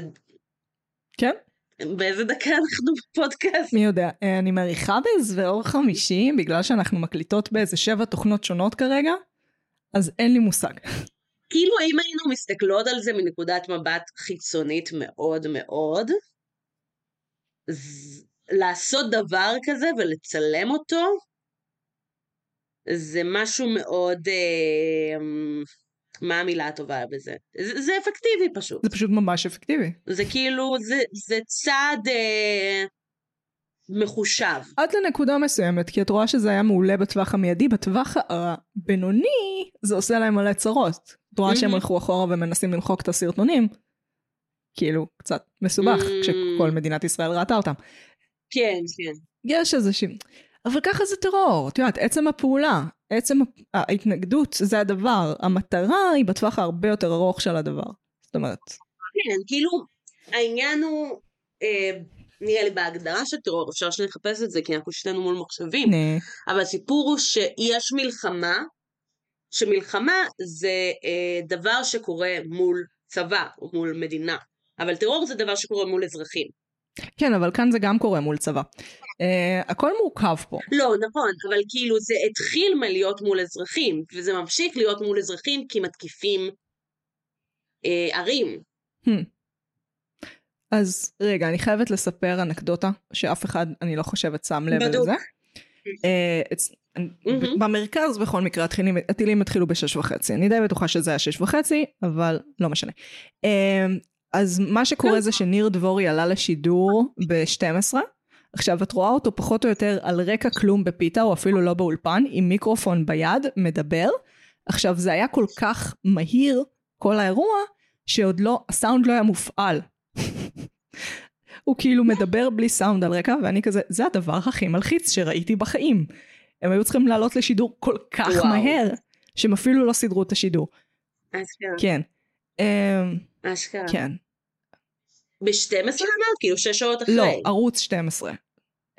כן. באיזה דקה אנחנו בפודקאסט? מי יודע, אה, אני מעריכה באיזה אור חמישי, בגלל שאנחנו מקליטות באיזה שבע תוכנות שונות כרגע, אז אין לי מושג. כאילו אם היינו מסתכלות על זה מנקודת מבט חיצונית מאוד מאוד, ז- לעשות דבר כזה ולצלם אותו, זה משהו מאוד, אה, מה המילה הטובה בזה? זה, זה אפקטיבי פשוט. זה פשוט ממש אפקטיבי. זה כאילו, זה, זה צעד אה, מחושב. עד לנקודה מסוימת, כי את רואה שזה היה מעולה בטווח המיידי, בטווח הבינוני זה עושה להם מלא צרות. את רואה שהם Mhm. הלכו אחורה ומנסים למחוק את הסרטונים. כאילו, קצת מסובך, Mm. כשכל מדינת ישראל ראתה אותם. כן, כן. יש איזושהי... אבל ככה זה טרור, את יודעת, עצם הפעולה, עצם ההתנגדות זה הדבר, המטרה היא בטווח הרבה יותר ארוך של הדבר. זאת אומרת, כן, כאילו, העניין הוא, אה, נראה לי בהגדרה של טרור, אפשר שנחפש את זה, כי אנחנו שנינו מול מחשבים, הנה, אבל הסיפור הוא שיש מלחמה, שמלחמה זה אה, דבר שקורה מול צבא או מול מדינה, אבל טרור זה דבר שקורה מול אזרחים. כן, אבל כאן זה גם קורה מול צבא. Uh, הכל מורכב פה. לא, נכון, אבל כאילו זה התחיל מלהיות מול אזרחים, וזה ממשיך להיות מול אזרחים כי מתקיפים אה, ערים. אז רגע, אני חייבת לספר אנקדוטה שאף אחד, אני לא חושבת, שם לב בדוק. לזה. אה, מהמם. במרכז בכל מקרה הטילים, הטילים התחילו בשש וחצי. אני די בטוחה שזה היה שש וחצי, אבל לא משנה. אה, אז מה שקורה זה שניר דבורי עלה לשידור ב-12. עכשיו את רואה אותו פחות או יותר על רקע כלום בפיתה, או אפילו לא באולפן, עם מיקרופון ביד, מדבר. עכשיו זה היה כל כך מהיר, כל האירוע, שעוד לא, הסאונד לא היה מופעל. *laughs* הוא כאילו מדבר בלי סאונד על רקע, ואני כזה, זה הדבר הכי מלחיץ שראיתי בחיים. הם היו צריכים לעלות לשידור כל כך וואו. מהר, שהם אפילו לא סידרו את השידור. אשכרה. כן. אמ, אשכרה. כן. ב-12 אמרת? כאילו שש שעות אחרי. לא, ערוץ 12.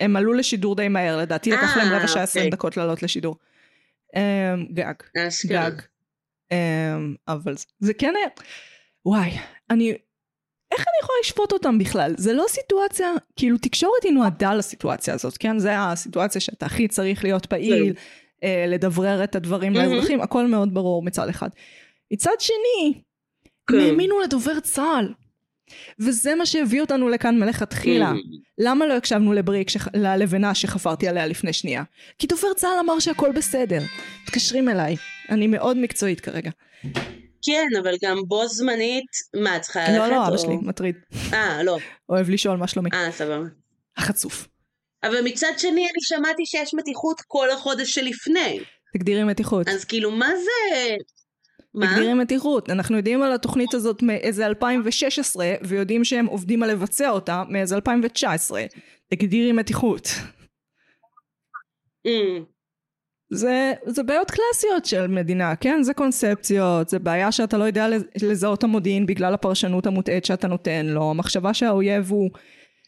הם עלו לשידור די מהר, לדעתי לקח אה, להם רבע שעה עשרים אוקיי. דקות לעלות לשידור. אמ, גג. גג. אמ, אבל זה- כן היה... וואי, אני... איך אני יכולה לשפוט אותם בכלל? זה לא סיטואציה, כאילו תקשורת היא נועדה לסיטואציה הזאת, כן? זה הסיטואציה שאתה הכי צריך להיות פעיל, אה, לדברר את הדברים. לאזרחים, הכל מאוד ברור מצד אחד. מצד שני, כן. הם האמינו לדובר צה"ל. וזה מה שהביא אותנו לכאן מלכתחילה. למה לא הקשבנו לבריק, שח... ללבנה שחפרתי עליה לפני שנייה? כי דובר צה"ל אמר שהכל בסדר. מתקשרים אליי, אני מאוד מקצועית כרגע. כן, אבל גם בו זמנית, מה, את צריכה ללכת? לא, לא, אבא שלי, מטריד. אה, לא. אוהב לשאול מה שלומי. אה, סבבה. החצוף. אבל מצד שני, אני שמעתי שיש מתיחות כל החודש שלפני. תגדירי מתיחות. אז כאילו, מה זה... מה? תגדירי מתיחות. אנחנו יודעים על התוכנית הזאת מאיזה 2016, ויודעים שהם עובדים על לבצע אותה מאיזה 2019. תגדירי מתיחות. Mm, זה, זה בעיות קלאסיות של מדינה, כן? זה קונספציות, זה בעיה שאתה לא יודע לז- לזהות המודיעין בגלל הפרשנות המוטעית שאתה נותן לו, המחשבה שהאויב הוא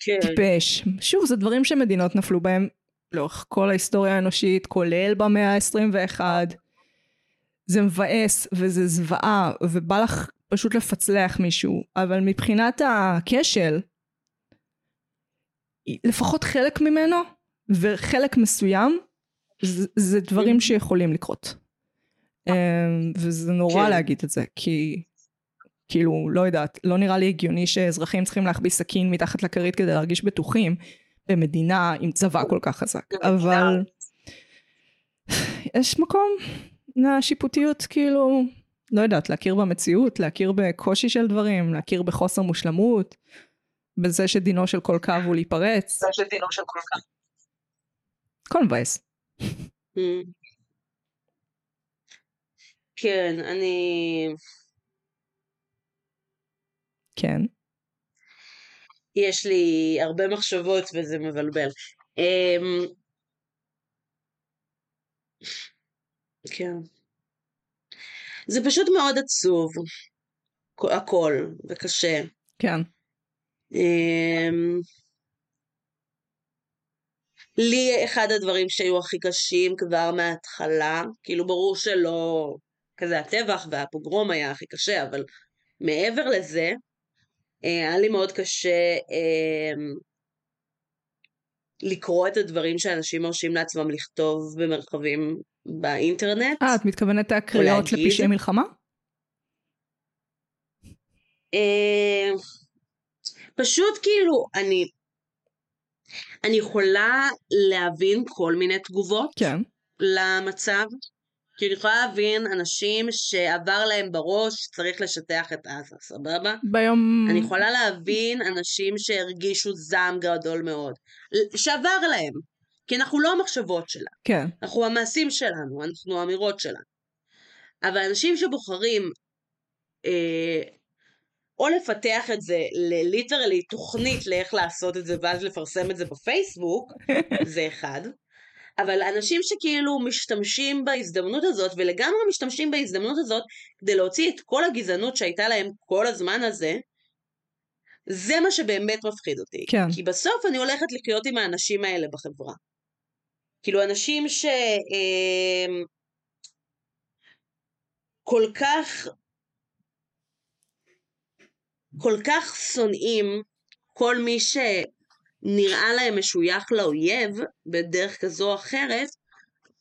כן. טיפש. שוב, זה דברים שמדינות נפלו בהם לאורך כל ההיסטוריה האנושית, כולל במאה ה-21. זה מבאס וזה זוועה, ובא לך פשוט לפצלח מישהו, אבל מבחינת הכשל, לפחות חלק ממנו, וחלק מסוים, זה, זה דברים שיכולים לקרות. אמ, וזה נורא כן. להגיד את זה, כי כאילו, לא יודעת, לא נראה לי הגיוני שאזרחים צריכים להחביא סכין מתחת לכרית כדי להרגיש בטוחים במדינה עם צבא כל כך חזק. אבל יש מקום לשיפוטיות, כאילו, לא יודעת, להכיר במציאות, להכיר בקושי של דברים, להכיר בחוסר מושלמות, בזה שדינו של כל קו הוא להיפרץ, זה שדינו של כל כך. הכל מבאס. Mm. כן, אני... כן. יש לי הרבה מחשבות וזה מבלבל. אמ, כן. זה פשוט מאוד עצוב. כל- הכל, וקשה. כן. אמ, לי אחד הדברים שהיו הכי קשים כבר מההתחלה, כאילו ברור שלא כזה הטבח והפוגרום היה הכי קשה, אבל מעבר לזה, אה, היה לי מאוד קשה אמ, לקרוא את הדברים שאנשים מרשים לעצמם לכתוב במרחבים באינטרנט. אה, את מתכוונת הקריאות? לפשעי מלחמה? אה, פשוט כאילו, אני, אני יכולה להבין כל מיני תגובות כן. למצב. כי אני יכולה להבין אנשים שעבר להם בראש שצריך לשטח את עזה, סבבה? ביום... אני יכולה להבין אנשים שהרגישו זעם גדול מאוד, שעבר להם, כי אנחנו לא המחשבות שלה, כן. אנחנו המעשים שלנו, אנחנו האמירות שלנו. אבל אנשים שבוחרים אה, או לפתח את זה לליטרלי תוכנית לאיך לעשות את זה ואז לפרסם את זה בפייסבוק, *laughs* זה אחד. אבל אנשים שכאילו משתמשים בהזדמנות הזאת, ולגמרי משתמשים בהזדמנות הזאת, כדי להוציא את כל הגזענות שהייתה להם כל הזמן הזה, זה מה שבאמת מפחיד אותי. כן. כי בסוף אני הולכת לחיות עם האנשים האלה בחברה. כאילו אנשים ש... אה, כל כך כל כך שונאים כל מי שנראה להם משוייך לאויב בדרך כזו או אחרת,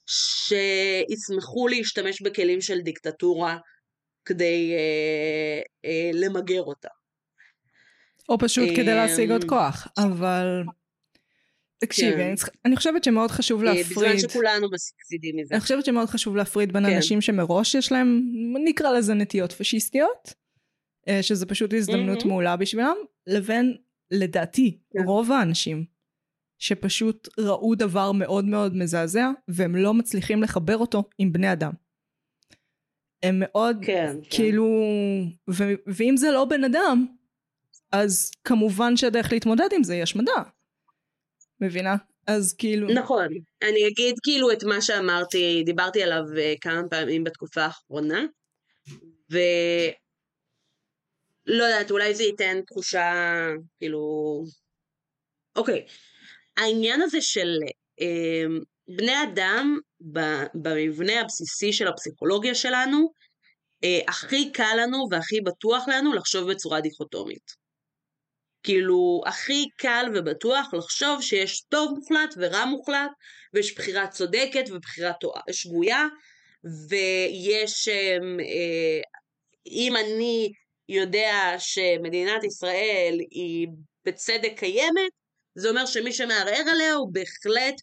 שישמחו להשתמש בכלים של דיקטטורה כדי אה, אה, למגר אותה. או פשוט כדי להשיג עוד אמ, כוח, אבל... תקשיבי, כן. אני, צריכה- אני חושבת שמאוד חשוב אה, בזמן להפריד. שכולנו מפסידים מזה. אני חושבת שמאוד חשוב להפריד בין כן. אנשים שמראש יש להם, נקרא לזה נטיות פשיסטיות, אה, שזה פשוט הזדמנות מהמם. מעולה בשבילם, לבין, לדעתי, כן. רוב האנשים שפשוט ראו דבר מאוד מאוד מזעזע, והם לא מצליחים לחבר אותו עם בני אדם. הם מאוד, כן, כן. כאילו, ו- ואם זה לא בן אדם, אז כמובן שהדרך להתמודד עם זה היא השמדה. מבינה? אז כאילו... נכון. אני אגיד כאילו את מה שאמרתי, דיברתי עליו אה, כמה פעמים בתקופה האחרונה, ו... לא יודעת, אולי זה ייתן תחושה, כאילו... אוקיי, העניין הזה של אה, בני אדם במבנה הבסיסי של הפסיכולוגיה שלנו, אה, הכי קל לנו והכי בטוח לנו לחשוב בצורה דיכוטומית. כאילו, הכי קל ובטוח לחשוב שיש טוב מוחלט ורע מוחלט, ויש בחירה צודקת ובחירה שגויה, ויש, אמ, אה, אם אני יודע שמדינת ישראל היא בצדק קיימת, זה אומר שמי שמערער עליה הוא בהחלט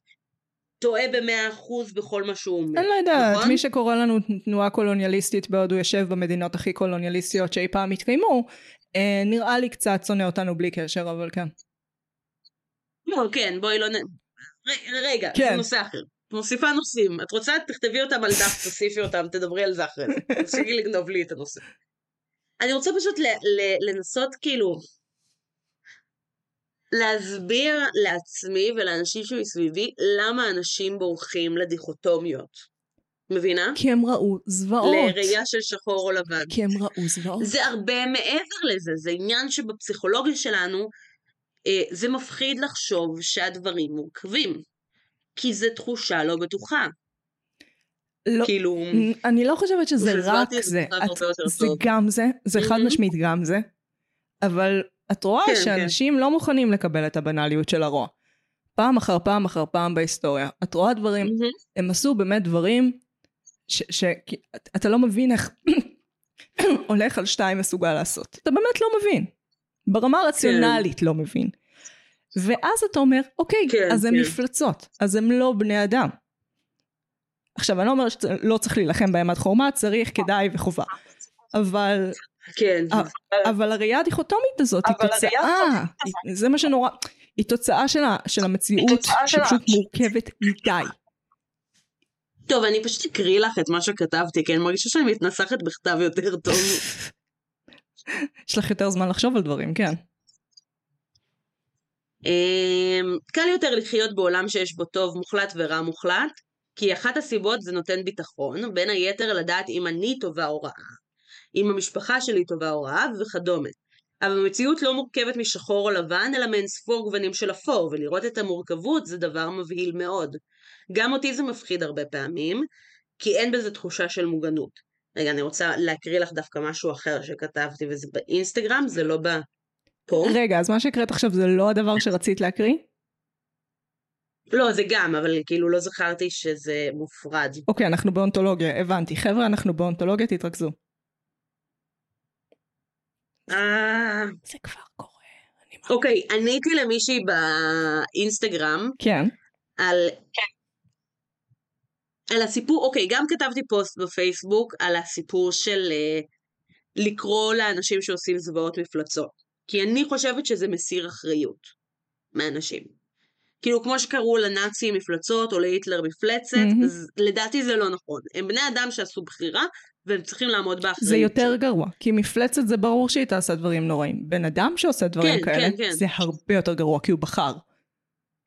טועה במאה אחוז בכל מה שהוא אומר. אני לא יודעת, נכון? מי שקורא לנו תנועה קולוניאליסטית בעוד הוא יושב במדינות הכי קולוניאליסטיות שאי פעם התקיימו, אה, נראה לי קצת שונא אותנו בלי קשר, אבל כן. לא, כן, בואי לא נ... ר- רגע, כן. זה נושא אחר. מוסיפה נושאים. את רוצה, תכתבי אותם על דף, תוסיפי אותם, תדברי על זה אחרי זה. *laughs* תפסיקי לגנוב לי את הנושא. אני רוצה פשוט ל- ל- לנסות כאילו להסביר לעצמי ולאנשים שמסביבי למה אנשים בורחים לדיכוטומיות. מבינה? כי הם ראו זוועות. לראייה של שחור או לבן. כי הם ראו זוועות. זה הרבה מעבר לזה, זה עניין שבפסיכולוגיה שלנו אה, זה מפחיד לחשוב שהדברים מורכבים. כי זו תחושה לא בטוחה. לא, כאילו, אני לא חושבת שזה רק זה את- זה טוב. גם זה, זה חד מהמם. משמעית גם זה. אבל את רואה כן, שאנשים לא מוכנים לקבל את הבנאליות של הרוע. פעם אחר פעם אחר פעם בהיסטוריה. את רואה דברים, מהמם. הם עשו באמת דברים שאתה לא מבין איך *coughs* הולך על שתיים מסוגל לעשות. אתה באמת לא מבין. ברמה הרציונלית לא מבין. ואז אתה אומר, אוקיי, כן, אז הם כן. מפלצות, אז הם לא בני אדם. עכשיו, אני לא אומרת שלא צריך להילחם בהם עד חורמה, צריך, כדאי וחובה. אבל, כן. אבל הראייה הדיכוטומית הזאת היא תוצאה, זה מה שנורא, היא תוצאה של, המציאות שפשוט מורכבת מדי. טוב, אני פשוט אקריא לך את מה שכתבתי, כי אני מרגישה שאני מתנסחת בכתב יותר טוב. יש לך יותר זמן לחשוב על דברים, כן. אמ, קל יותר לחיות בעולם שיש בו טוב מוחלט ורע מוחלט, כי אחת הסיבות זה נותן ביטחון, בין היתר לדעת אם אני טובה או רעה, אם המשפחה שלי טובה או רעה וכדומה. אבל המציאות לא מורכבת משחור או לבן, אלא מאין ספור גוונים של אפור, ולראות את המורכבות זה דבר מבהיל מאוד. גם אותי זה מפחיד הרבה פעמים, כי אין בזה תחושה של מוגנות. רגע, אני רוצה להקריא לך דווקא משהו אחר שכתבתי, וזה באינסטגרם, זה לא בפה. רגע, אז מה שהקראת עכשיו זה לא הדבר שרצית להקריא? לא, זה גם, אבל כאילו לא זכרתי שזה מופרד. אוקיי, אנחנו באונתולוגיה, הבנתי. חבר'ה, אנחנו באונתולוגיה, תתרכזו. אה, זה כבר קורה. אני... אוקיי, עניתי למישהי באינסטגרם כן. על... על הסיפור, אוקיי, גם כתבתי פוסט בפייסבוק על הסיפור של אה, לקרוא לאנשים שעושים זוועות מפלצות. כי אני חושבת שזה מסיר אחריות מאנשים. כאילו, כמו שקראו לנאצים מפלצות או להיטלר מפלצת, מהמם. אז לדעתי זה לא נכון. הם בני אדם שעשו בחירה, והם צריכים לעמוד באחריות. זה יותר. גרוע, כי מפלצת זה ברור שהיא תעשה דברים נוראים. בן אדם שעושה דברים כן, כאלה, כן, כן. זה הרבה יותר גרוע, כי הוא בחר.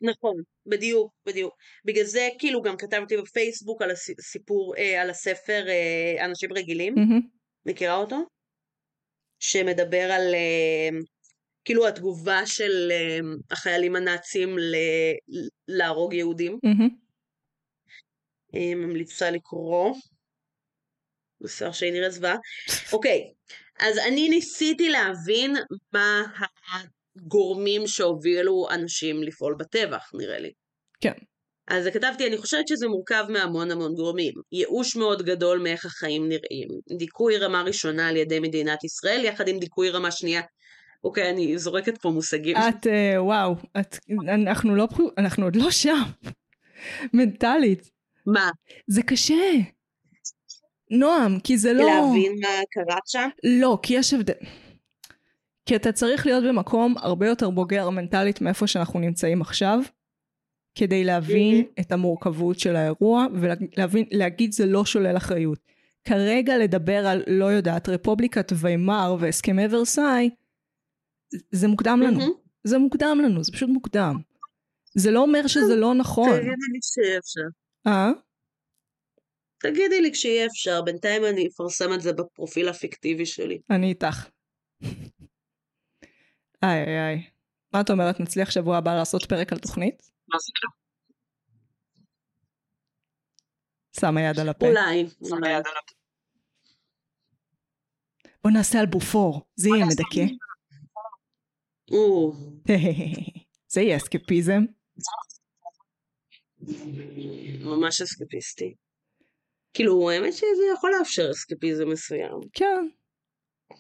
נכון, בדיוק, בדיוק. בגלל זה כאילו גם כתבתי בפייסבוק על הסיפור, אה, על הספר אה, אנשים רגילים, מהמם, מכירה אותו? שמדבר על אה, כאילו התגובה של אה, החיילים הנאצים ל- להרוג יהודים. מהמם. אה, ממליצה לקרוא. בסדר שהיא נראית זוועה. אוקיי, אז אני ניסיתי להבין מה הגורמים שהובילו אנשים לפעול בטבח, נראה לי. כן. אז כתבתי, אני חושבת שזה מורכב מהמון המון גורמים. ייאוש מאוד גדול מאיך החיים נראים. דיכוי רמה ראשונה על ידי מדינת ישראל, יחד עם דיכוי רמה שנייה. אוקיי, אני זורקת פה מושגים. את, אה, וואו, את, אנחנו לא, אנחנו עוד לא שם. מנטלית. מה? זה קשה. נועם, כי זה לא... להבין מה קרה שם? לא, כי יש הבדל. כי אתה צריך להיות במקום הרבה יותר בוגר מנטלית מאיפה שאנחנו נמצאים עכשיו, כדי להבין את המורכבות של האירוע, ולהבין, להגיד זה לא שולל אחריות. כרגע לדבר על, לא יודעת, רפובליקת ויימאר והסכמי ורסאי, זה מוקדם לנו. זה מוקדם לנו, זה פשוט מוקדם. זה לא אומר שזה לא נכון. תגידי לי כשיהיה אפשר. אה? תגידי לי כשיהיה אפשר, בינתיים אני אפרסם את זה בפרופיל הפיקטיבי שלי. אני איתך. איי איי איי. מה את אומרת, נצליח שבוע הבא לעשות פרק על תוכנית? מה זה נקרא? שמה יד על הפה. אולי, הפ- בוא נעשה על בופור, זה יהיה מדכא. *laughs* זה יהיה אסקפיזם. ממש אסקפיסטי. כאילו, האמת שזה יכול לאפשר אסקפיזם מסוים. כן.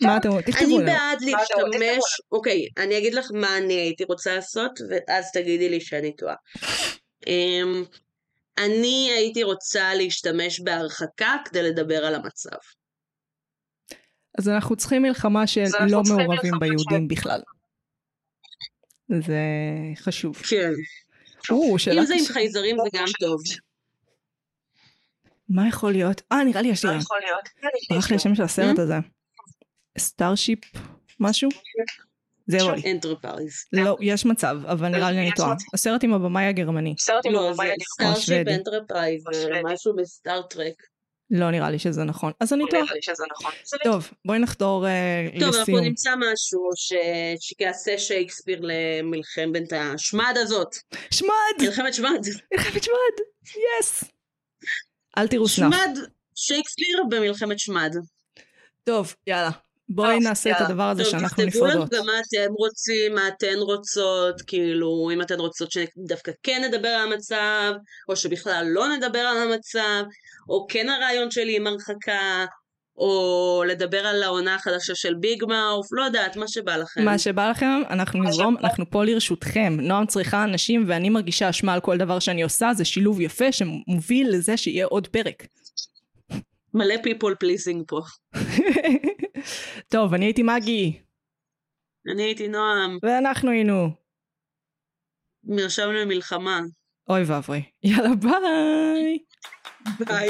מה אתם אומרים? תכתבו אני לנו. בעד מה אתה רוצה? להשתמש, אוקיי, אני אגיד לך מה אני הייתי רוצה לעשות, ואז תגידי לי שאני טועה. אמ, אני הייתי רוצה להשתמש בהרחקה כדי לדבר על המצב. אז אנחנו צריכים מלחמה של לא מעורבים ביהודים בכלל. זה חשוב. כן. או, אם זה עם. חייזרים זה גם טוב. מה יכול להיות? אה, נראה לי יש לי רעיון. יכול להיות. ברח לי השם של הסרט הממ? הזה. Starship משהו? זה יבוא לי. Enterprise. לא, יש מצב, אבל נראה לי אני טועה. הסרט עם הבמאי הגרמני. סרט עם לא, הבמאי הגרמני. Starship. Enterprise. משהו ב Star Trek. לא נראה לי שזה נכון. אז אני טועה. נראה לי שזה נכון. טוב, בואי נחתור אה, טוב, אנחנו לסיום. נמצא משהו שיעשה שייקספיר למלחמת השמד הזאת. שמד! מלחמת שמד. מלחמת שמד! יס! אל תראו סנאפ. שמד, שייקספיר במלחמת שמד. טוב, יאללה. בואי טוב, נעשה את. הדבר הזה טוב, שאנחנו תכתבו לנו נפרדות. גם מה אתם רוצים, מה אתן רוצות, כאילו, אם אתן רוצות שדווקא כן נדבר על המצב, או שבכלל לא נדבר על המצב, או כן הרעיון שלי עם הרחקה, או לדבר על העונה החדשה של ביג מאוף, לא יודעת, מה שבא לכם. מה שבא לכם, אנחנו נזרום, שבא. אנחנו פה לרשותכם. נועם צריכה אנשים ואני מרגישה אשמה על כל דבר שאני עושה, זה שילוב יפה שמוביל לזה שיהיה עוד פרק. מלא people pleasing פה. *laughs* טוב, אני הייתי מגי, אני הייתי נועם, ואנחנו היינו. מרשם למלחמה. אוי ואבוי. יאללה ביי! ביי.